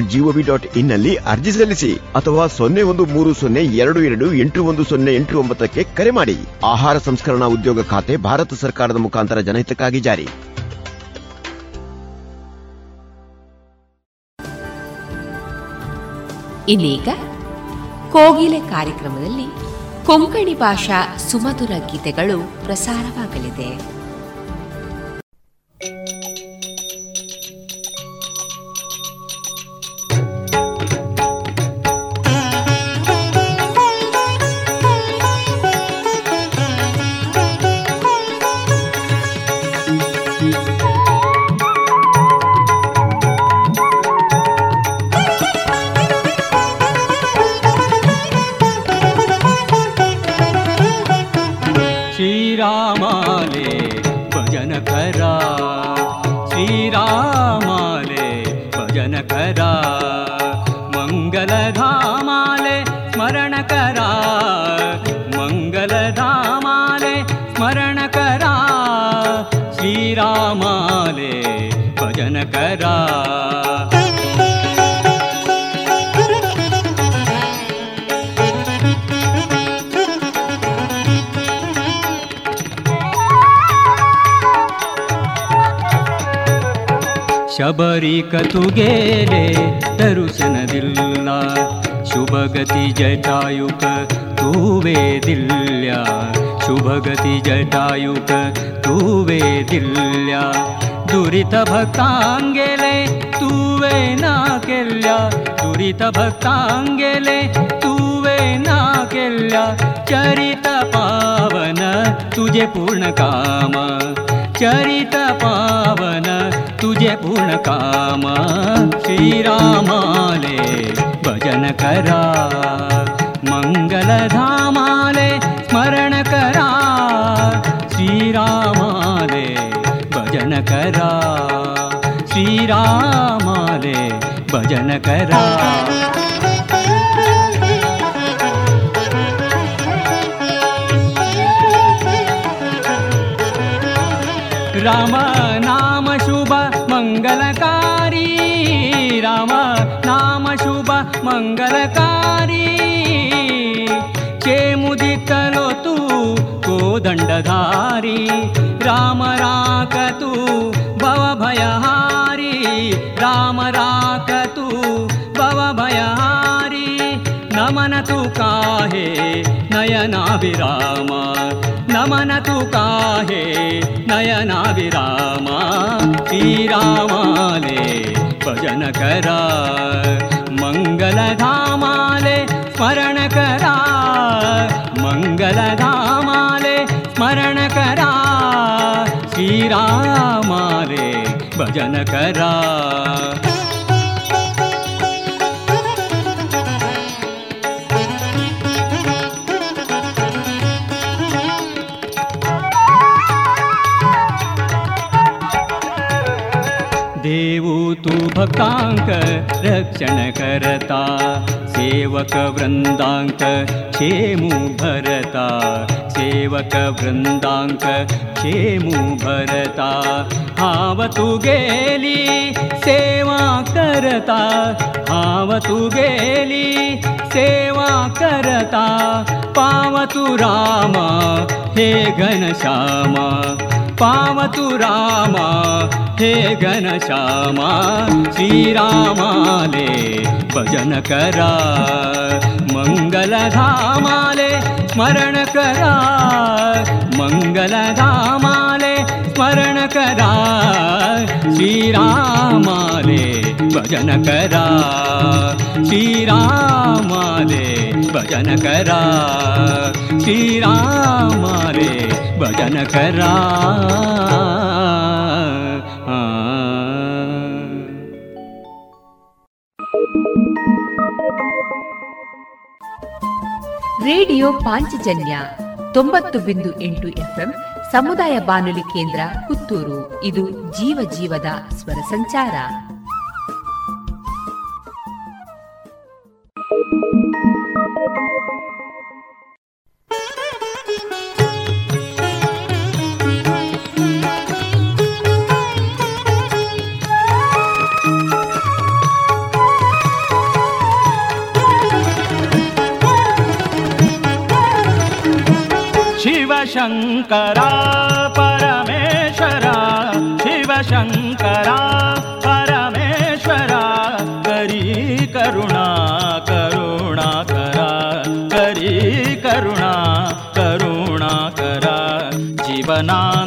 GOV dot ಇನ್ನಲ್ಲಿ ಅರ್ಜಿ ಸಲ್ಲಿಸಿ ಅಥವಾ ಸೊನ್ನೆ ಒಂದು ಮೂರು ಸೊನ್ನೆ ಎರಡು ಎರಡು ಎಂಟು ಒಂದು ಸೊನ್ನೆ ಎಂಟು ಒಂಬತ್ತಕ್ಕೆ ಕರೆ ಮಾಡಿ. ಆಹಾರ ಸಂಸ್ಕರಣಾ ಉದ್ಯೋಗ ಖಾತೆ ಭಾರತ ಸರ್ಕಾರದ ಮುಖಾಂತರ ಜನಹಿತಕ್ಕಾಗಿ ಜಾರಿ. ಇದೀಗ ಕೋಗಿಲೆ ಕಾರ್ಯಕ್ರಮದಲ್ಲಿ ಕೊಂಕಣಿ ಭಾಷಾ ಸುಮಧುರ ಗೀತೆಗಳು ಪ್ರಸಾರವಾಗಲಿದೆ. श्रीरामाले भजन करा। श्रीरामाले भजन करा। मङ्गल धामाले स्मरण मङ्गल धामाले स्मरण का श्रीरामाले भजन करा। गेले जटायुक तूवे दिल्या शुभगति जटायुक तूवे दिल्या दुरित भक्तांगेले तूवे ना केल्या दुरित भक्तांगेले तूवे ना केल्या चरित पावन तुझे पूर्ण काम चरित पावन तुझे पूर्ण काम श्रीरामाले भजन करा। मंगलधामाले स्मरण करा। श्रीरामाले भजन करा। श्रीरामाले भजन करा राम नाम शुभ मङ्गलकारी राम नाम शुभ मङ्गलकारी के मुदितरोतु कोदण्डधारी राम राकतु भवभयहारी राम राक नमन तू काहे नयनाभिरामा। नमन तु काहे नयनाभिरामा। श्रीरामाले भजन करा मङ्गलधामाले स्मरण करा। मङ्गलधामाले स्मरण करा। श्रीरामाले भजन करा भक्तं रक्षणकर्ता सेवकवृन्दाङ्क क्षेमु भरता सेवकवृन्दाङ्क क्षेमु भरता सेवक गेली सेवा करता भरता गेली सेवा करता पावतु रामा हे घनश्यामा पावतु रामा हे घनश्यामा श्रीरामाले भजन करा। मङ्गलधामाले स्मरण करा। मङ्गलधामाले स्मरण करा। श्रीरामाले ಭಜನಕರ. ಶ್ರೀರಾಮ ರೇ ಭಜನಕರ. ಶ್ರೀರಾಮ ಭಜನಕರ. ರೇಡಿಯೋ ಪಾಂಚಜನ್ಯ ತೊಂಬತ್ತು ಬಿಂದು ಎಂಟು ಎಫ್ಎಂ ಸಮುದಾಯ ಬಾನುಲಿ ಕೇಂದ್ರ ಪುತ್ತೂರು. ಇದು ಜೀವ ಜೀವದ ಸ್ವರ ಸಂಚಾರ. शंकरा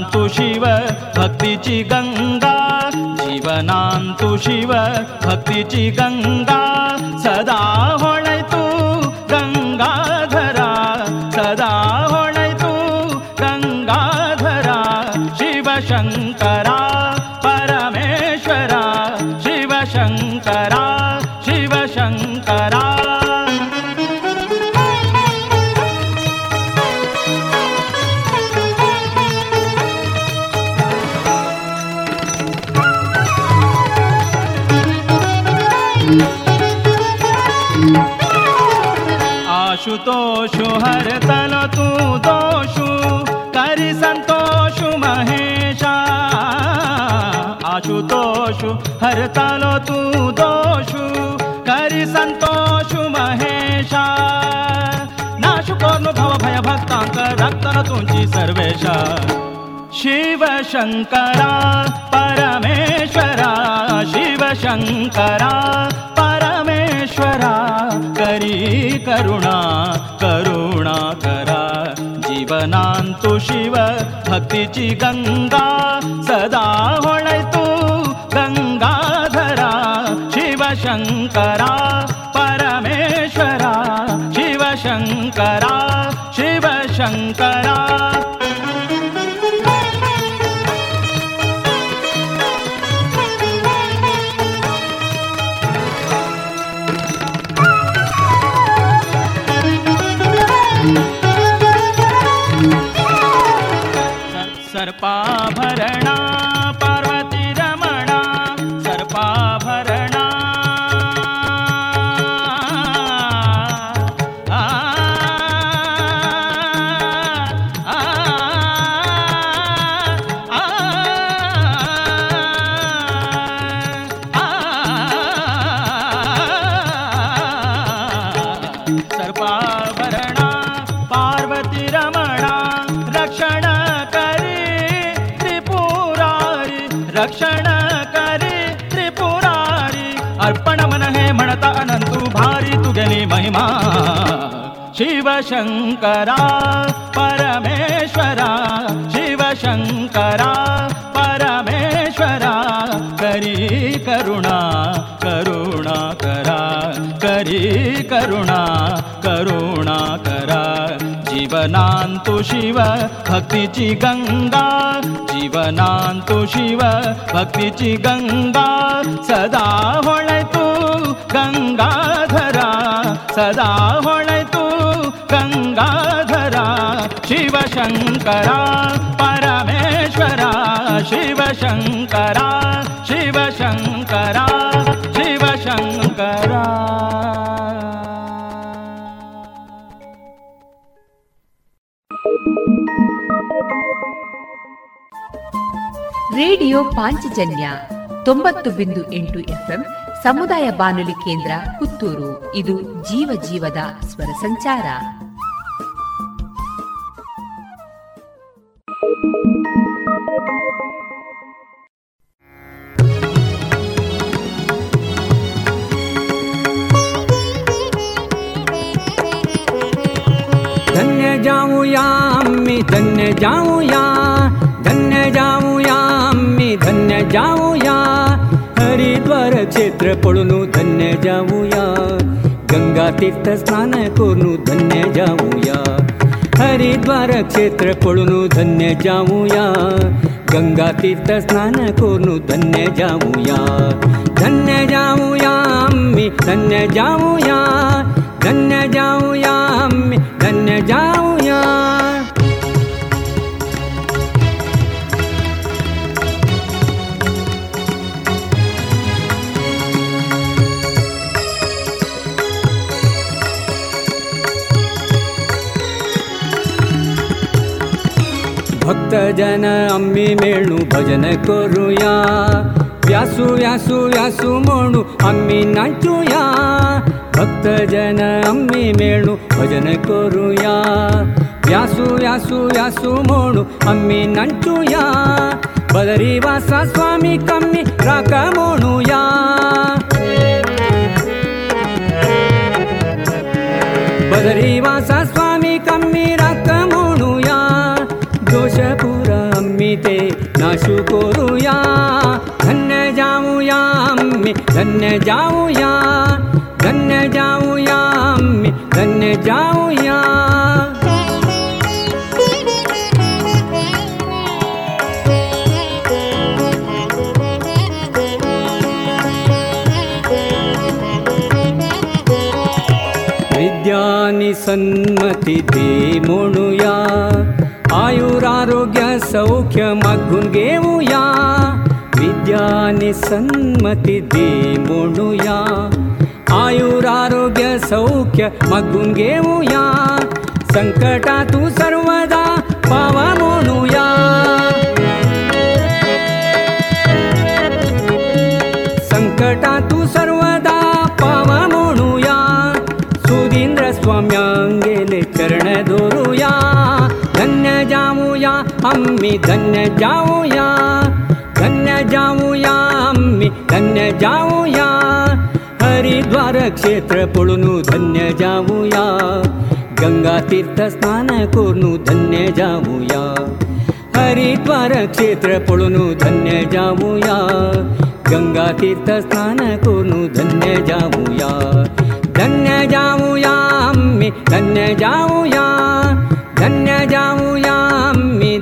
जीवनान्तु शिव भक्तिचि गङ्गा। जीवनान्तु शिव भक्तिचि गङ्गा। सदा हरतल तू दोषु करि संतोषु महेशा। नाशु कोर्नु भव भय रक्तन तुंची सर्वेशा। शिव शंकरा परमेश्वरा। शिव शंकरा परमेश्वरा करी करुणा करुणा करा। जीवनांतु शिव भक्तीची गंगा सदा शङ्करा परमेश्वरा शिवशङ्करा शिवशङ्करा शिवशंकरा परमेश्वरा शिवशंकरा परमेश्वरा करी करुणा करुणा करा करी करुणा करुणा करा। जीवनांतु शिव भक्तीची गंगा जीवनांतु शिव भक्तीची गंगा सदा तू गंगाधरा सदा ಶಂಕರ, ಪರಮೇಶ್ವರ, ಶಿವಶಂಕರ ಶಿವಶಂಕರ ಶಿವಶಂಕರ. ರೇಡಿಯೋ ಪಾಂಚಜನ್ಯ ತೊಂಬತ್ತು ಬಿಂದು ಎಂಟು ಎಫ್ಎಂ ಸಮುದಾಯ ಬಾನುಲಿ ಕೇಂದ್ರ ಪುತ್ತೂರು. ಇದು ಜೀವ ಜೀವದ ಸ್ವರ ಸಂಚಾರ. पडून धन्य जाऊया गंगा तीर्थ स्नान करून धन्य जाऊया हरिद्वार क्षेत्र पडून धन्य जाऊया गंगा तीर्थ स्नान करून धन्य जाऊया धन्य जाऊया आम्ही धन्य जाऊया भक्तजन मेळू भजन करूया व्यासू व्यासू व्यासू नाचूया भक्तजन मेळू भजन करूया व्यासू व्यासू व्यासू नाचूया बदरी वासा स्वामी कमी राख म्हणूया बदरी वासा आशु करूया धन्य जाऊया आम्ही धन्य जाऊया धन्य जाऊया आम्ही धन्य जाऊया. विद्यानि सन्मती सौख्य मागुणया विद्यानि सन्मति दीया आयुर आरोग्य सौख्य माकटा पाया संकटा अम्मी, धन्य जाओ या? धन्य जाओ या अम्मी, धन्य जाओ या? हरिद्वार क्षेत्र पुळनु धन्य जाऊ या? गंगा तीर्थ स्नान कोरनु, धन्य जाऊ या? हरिद्वार क्षेत्र पुळनु धन्य जाऊ या? गंगा तीर्थ स्नान कोरनु, धन्य जाऊ या? धन्य जाऊ या अम्मी, धन्य जाऊ या?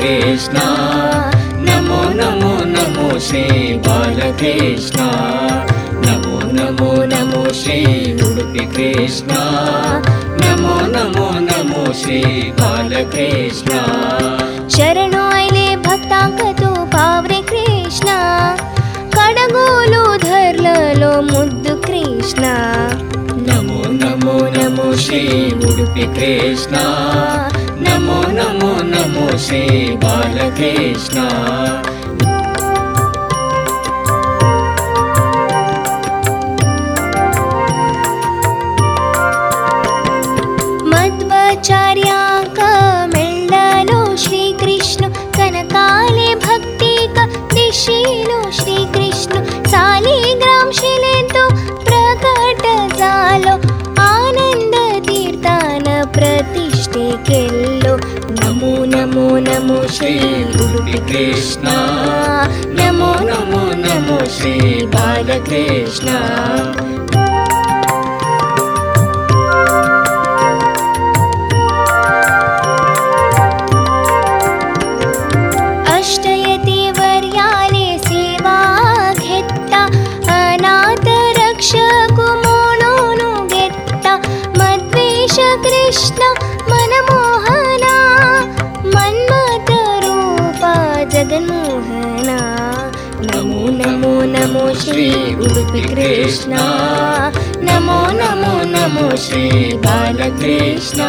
कृष्णा। नमो नमो नमो श्री बालकृष्ण। नमो नमो नमो श्री उडुपि कृष्णा। नमो नमो नमो श्री बालकृष्णा। शरणो पावरे कृष्ण। कडगोलो लो मुद्दु कृष्ण। नमो नमो नमो श्री उडुपि कृष्णा। नमो नमो नमो श्री बालकृष्ण। मद्वाचार्याक श्रीकृष्ण कनकाले भक्तिक निशीलो श्रीकृष्ण साले ग्रामशीले तु प्रकटाल ಪ್ರತಿಷ್ಠೆ ಕೆಲ್ಲೋ ನಮೋ ನಮೋ ನಮೋ ಶ್ರೀ ಉಡುಪಿ ಕೃಷ್ಣ ನಮೋ ನಮೋ ನಮೋ नमो श्री उडुपि कृष्ण। नमो नमो नमो श्री बालकृष्ण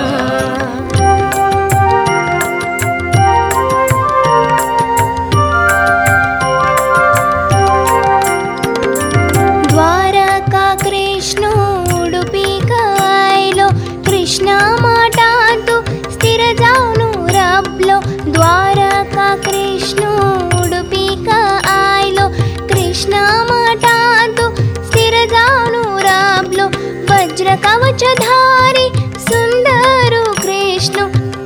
कवचधारी सुन्दर कृष्ण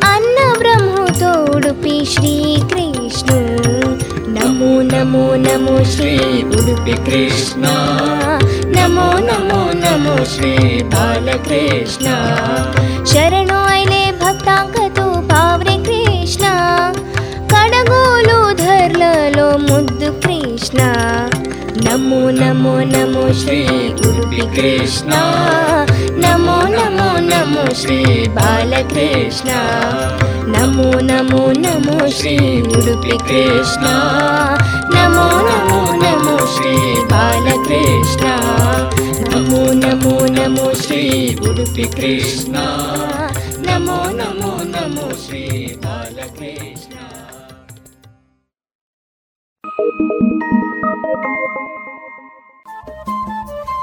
अन्न ब्रह्म तु उडुपि श्रीकृष्णो। नमो श्री उडुपि कृष्ण। नमो नमो नमो श्री बालकृष्ण। शरणो भक्ता कोपा कृष्णा। कडगो लो धर्ल नमो नमो नमो श्री गुरुपीकृष्ण नमो नमो नमो श्री बालकृष्ण। नमो नमो नमो श्री कृष्ण। नमो नमो नमो श्री बालकृष्ण। नमो नमो नमो श्री कृष्ण। नमो नमो नमो श्री बालकृष्ण।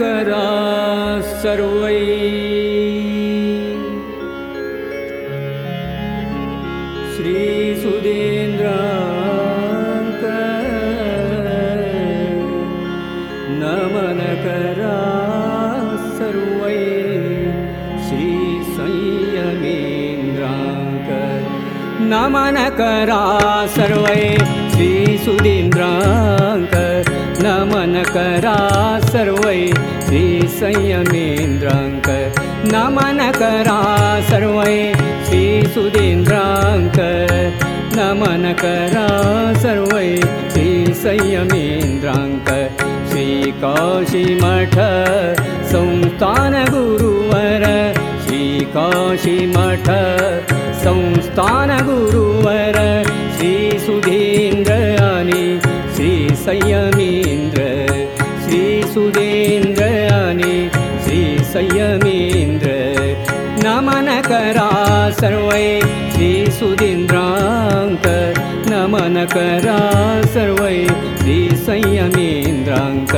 सर्व। सर्वै सुदे नमनकरा सर्वै। श्री नमनकरा सर्वै। श्री नमनकरा सर्व। संयमेन्द्राङ्क नमनकरा सर्वै श्रीसुधीन्द्राङ्क नमनकरा सर्वै श्रीसंयमेन्द्राङ्क श्रीकाशीमठ संस्थानगुरुवर श्रीकाशीमठ संस्थानगुरुवर श्री श्रीसंयमेन्द्र सुदेन्द्रयाणि श्रीसंयमेन्द्र नमनकरा सर्वै श्रीसुदेन्द्राङ्क नमनकरा सर्वै श्रीसंयमेन्द्राङ्क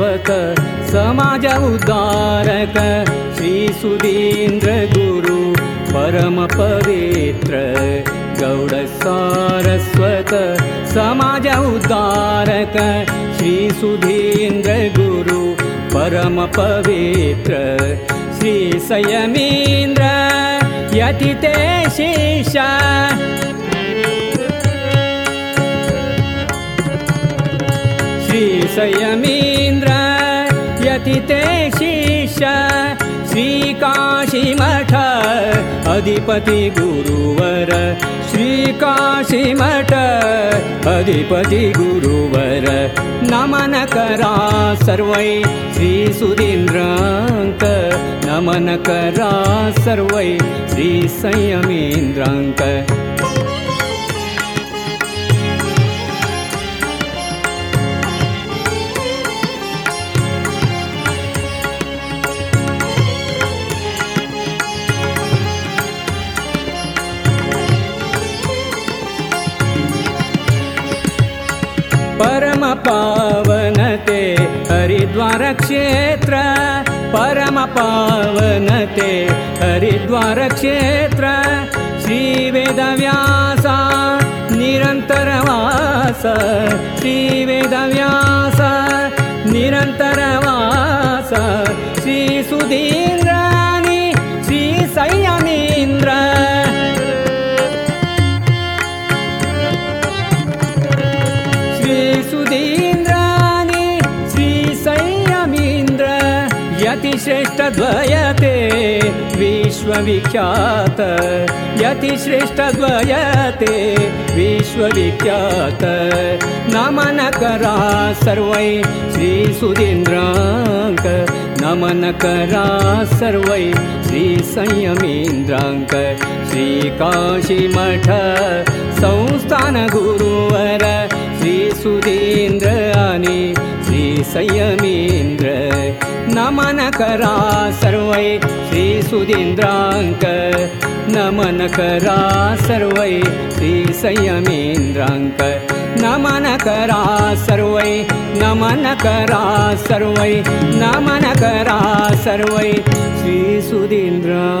शाश्वत समाज उदारक श्रीसुधीन्द्रगुरु परम पवित्र गौड सारस्वत समाज उदारक श्रीसुधीन्द्रगुरु परम पवित्र श्री सयमीन्द्र यतिते शिष्य। संयमीन्द्र यतिते शिष्य श्रीकाशीमठ अधिपति गुरुवर श्रीकाशीमठ अधिपति गुरुवर। नमन करा सर्वै श्री सुधीन्द्राङ्क नमन करा सर्वै श्री क्षेत्र परमपावनते हरिद्वारक्षेत्र श्रीवेदव्यास निरन्तरवास श्रीवेदव्यास निरन्तरवास श्रीसुधीन्द्र श्रेष्ठद्वयते विश्वविख्यात यतिश्रेष्ठद्वयते विश्वविख्यात। नमनकरा सर्वै श्रीसुधिन्द्राङ्क नमनकरा सर्वै श्रीसंयमीन्द्राङ्क श्रीकाशीमठ संस्थानगुरुवर श्रीसुधीन्द्राणि श्री नमनकरा सर्वै श्री नमनकरा सर्वै श्री नमनकरा सर्वै नमनकरा सर्वै नमनकरा सर्वै श्रीसुदीन्द्राङ्क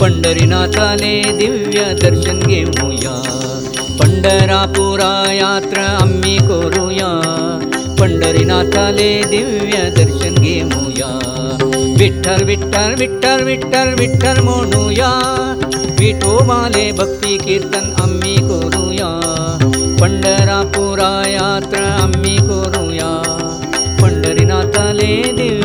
पंढरीनाथाले दिव्य दर्शन घेऊया पंढरापुरा यात्रा आम्ही करूया. पंढरीनाथाले दिव्य दर्शन घेऊया विठ्ठल विठ्ठल विठ्ठल विठ्ठल विठ्ठल म्हणूया विठोबाले भक्ती कीर्तन आम्ही करूया. पंढरापुरा यात्रा आम्ही करूया. पंढरीनाथाले दिव्य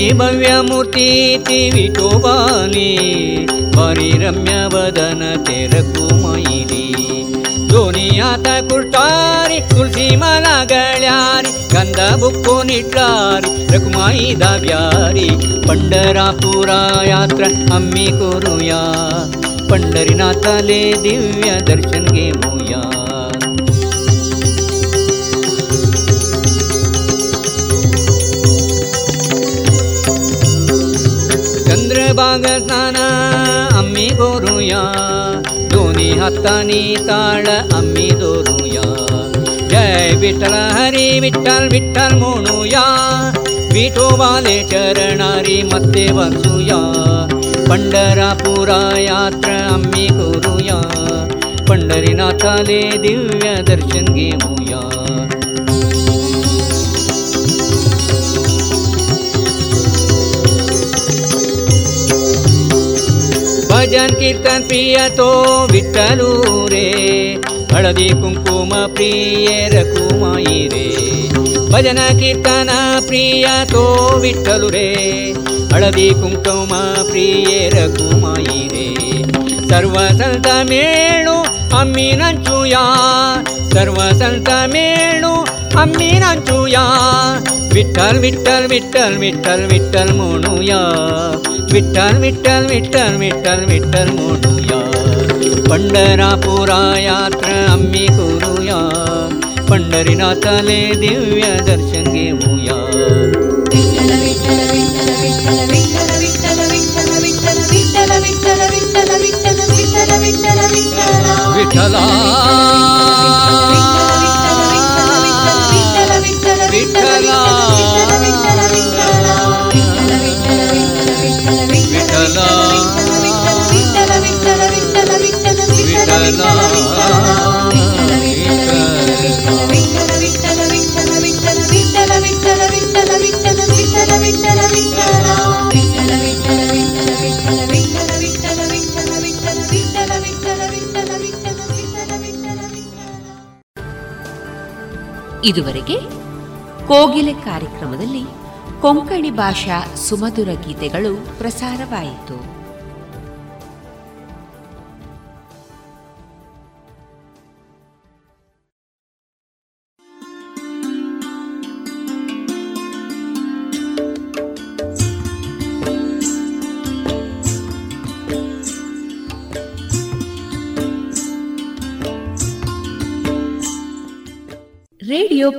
ಗೌರಿ ಭವ್ಯಮೂರ್ತಿ ವಿಠೋಬಾಲಿ ವಾರಿ ರಮ್ಯವದನ ತೆರಕು ಮೈಲಿ ಧ್ವನಿಯಾತ ಕುರ್ಟಾರಿ ತುಳಸಿ ಮಲಗಳ್ಯಾರಿ ಕಂದ ಬುಕ್ಕು ನಿಟ್ಲಾರಿ ರಘುಮಾಯಿದ ಬ್ಯಾರಿ ಪಂಡರಾಪುರ ಯಾತ್ರ ಅಮ್ಮಿ ಕೊರುಯಾ ಪಂಡರಿನಾಥಲೆ ದಿವ್ಯ ದರ್ಶನ್ಗೆ ಮೂಯಾ करूया पंढरीनाथाले दिव्य दर्शन घेऊया चंद्रभाग स्नान आम्ही करूया दोन्ही हातानी ताळ आम्ही दोरूया जय विठ्ठल हरी विठ्ठल विठ्ठल म्हणूया विठोबाले चरणारी मध्ये वाचूया पंढरापुरा यात्रा आम्ही करूया पंढरीनाथाले दिव्य दर्शन घेऊया भजन कीर्तन प्रिय तो विठ्ठलू रे हळदी कुंकुम प्रिय रकुमाई रे भजन कीर्तन प्रिय तो विठ्ठलू रे हळदी कुंकुम प्रिय रकुमाई रे सर्व संत मेळू आम्ही नाचूया सर्व संत मेळू आम्ही नाचूया विठ्ठल विठ्ठल विठ्ठल विठ्ठल विठ्ठल म्हणूया विठ्ठल विठ्ठल विठ्ठल विठ्ठल विठ्ठल म्हणूया पंढरापुरा यात्रा आम्ही करूया पंढरीनाथाले दिव्य दर्शन घेऊया विठ्ठल विठ्ठल विठ्ठल विठ्ठल विठ्ठल विठ्ठल विठ्ठल विठ्ठल विठ्ठल विठ्ठल विठ्ठल विठ्ठल विठ्ठल विठ्ठल विठ्ठला विठ्ठला ಇದುವರೆಗೆ ಕೋಗಿಲೆ ಕಾರ್ಯಕ್ರಮದಲ್ಲಿ ಕೊಂಕಣಿ ಭಾಷಾ ಸುಮಧುರ ಗೀತೆಗಳು ಪ್ರಸಾರವಾಯಿತು.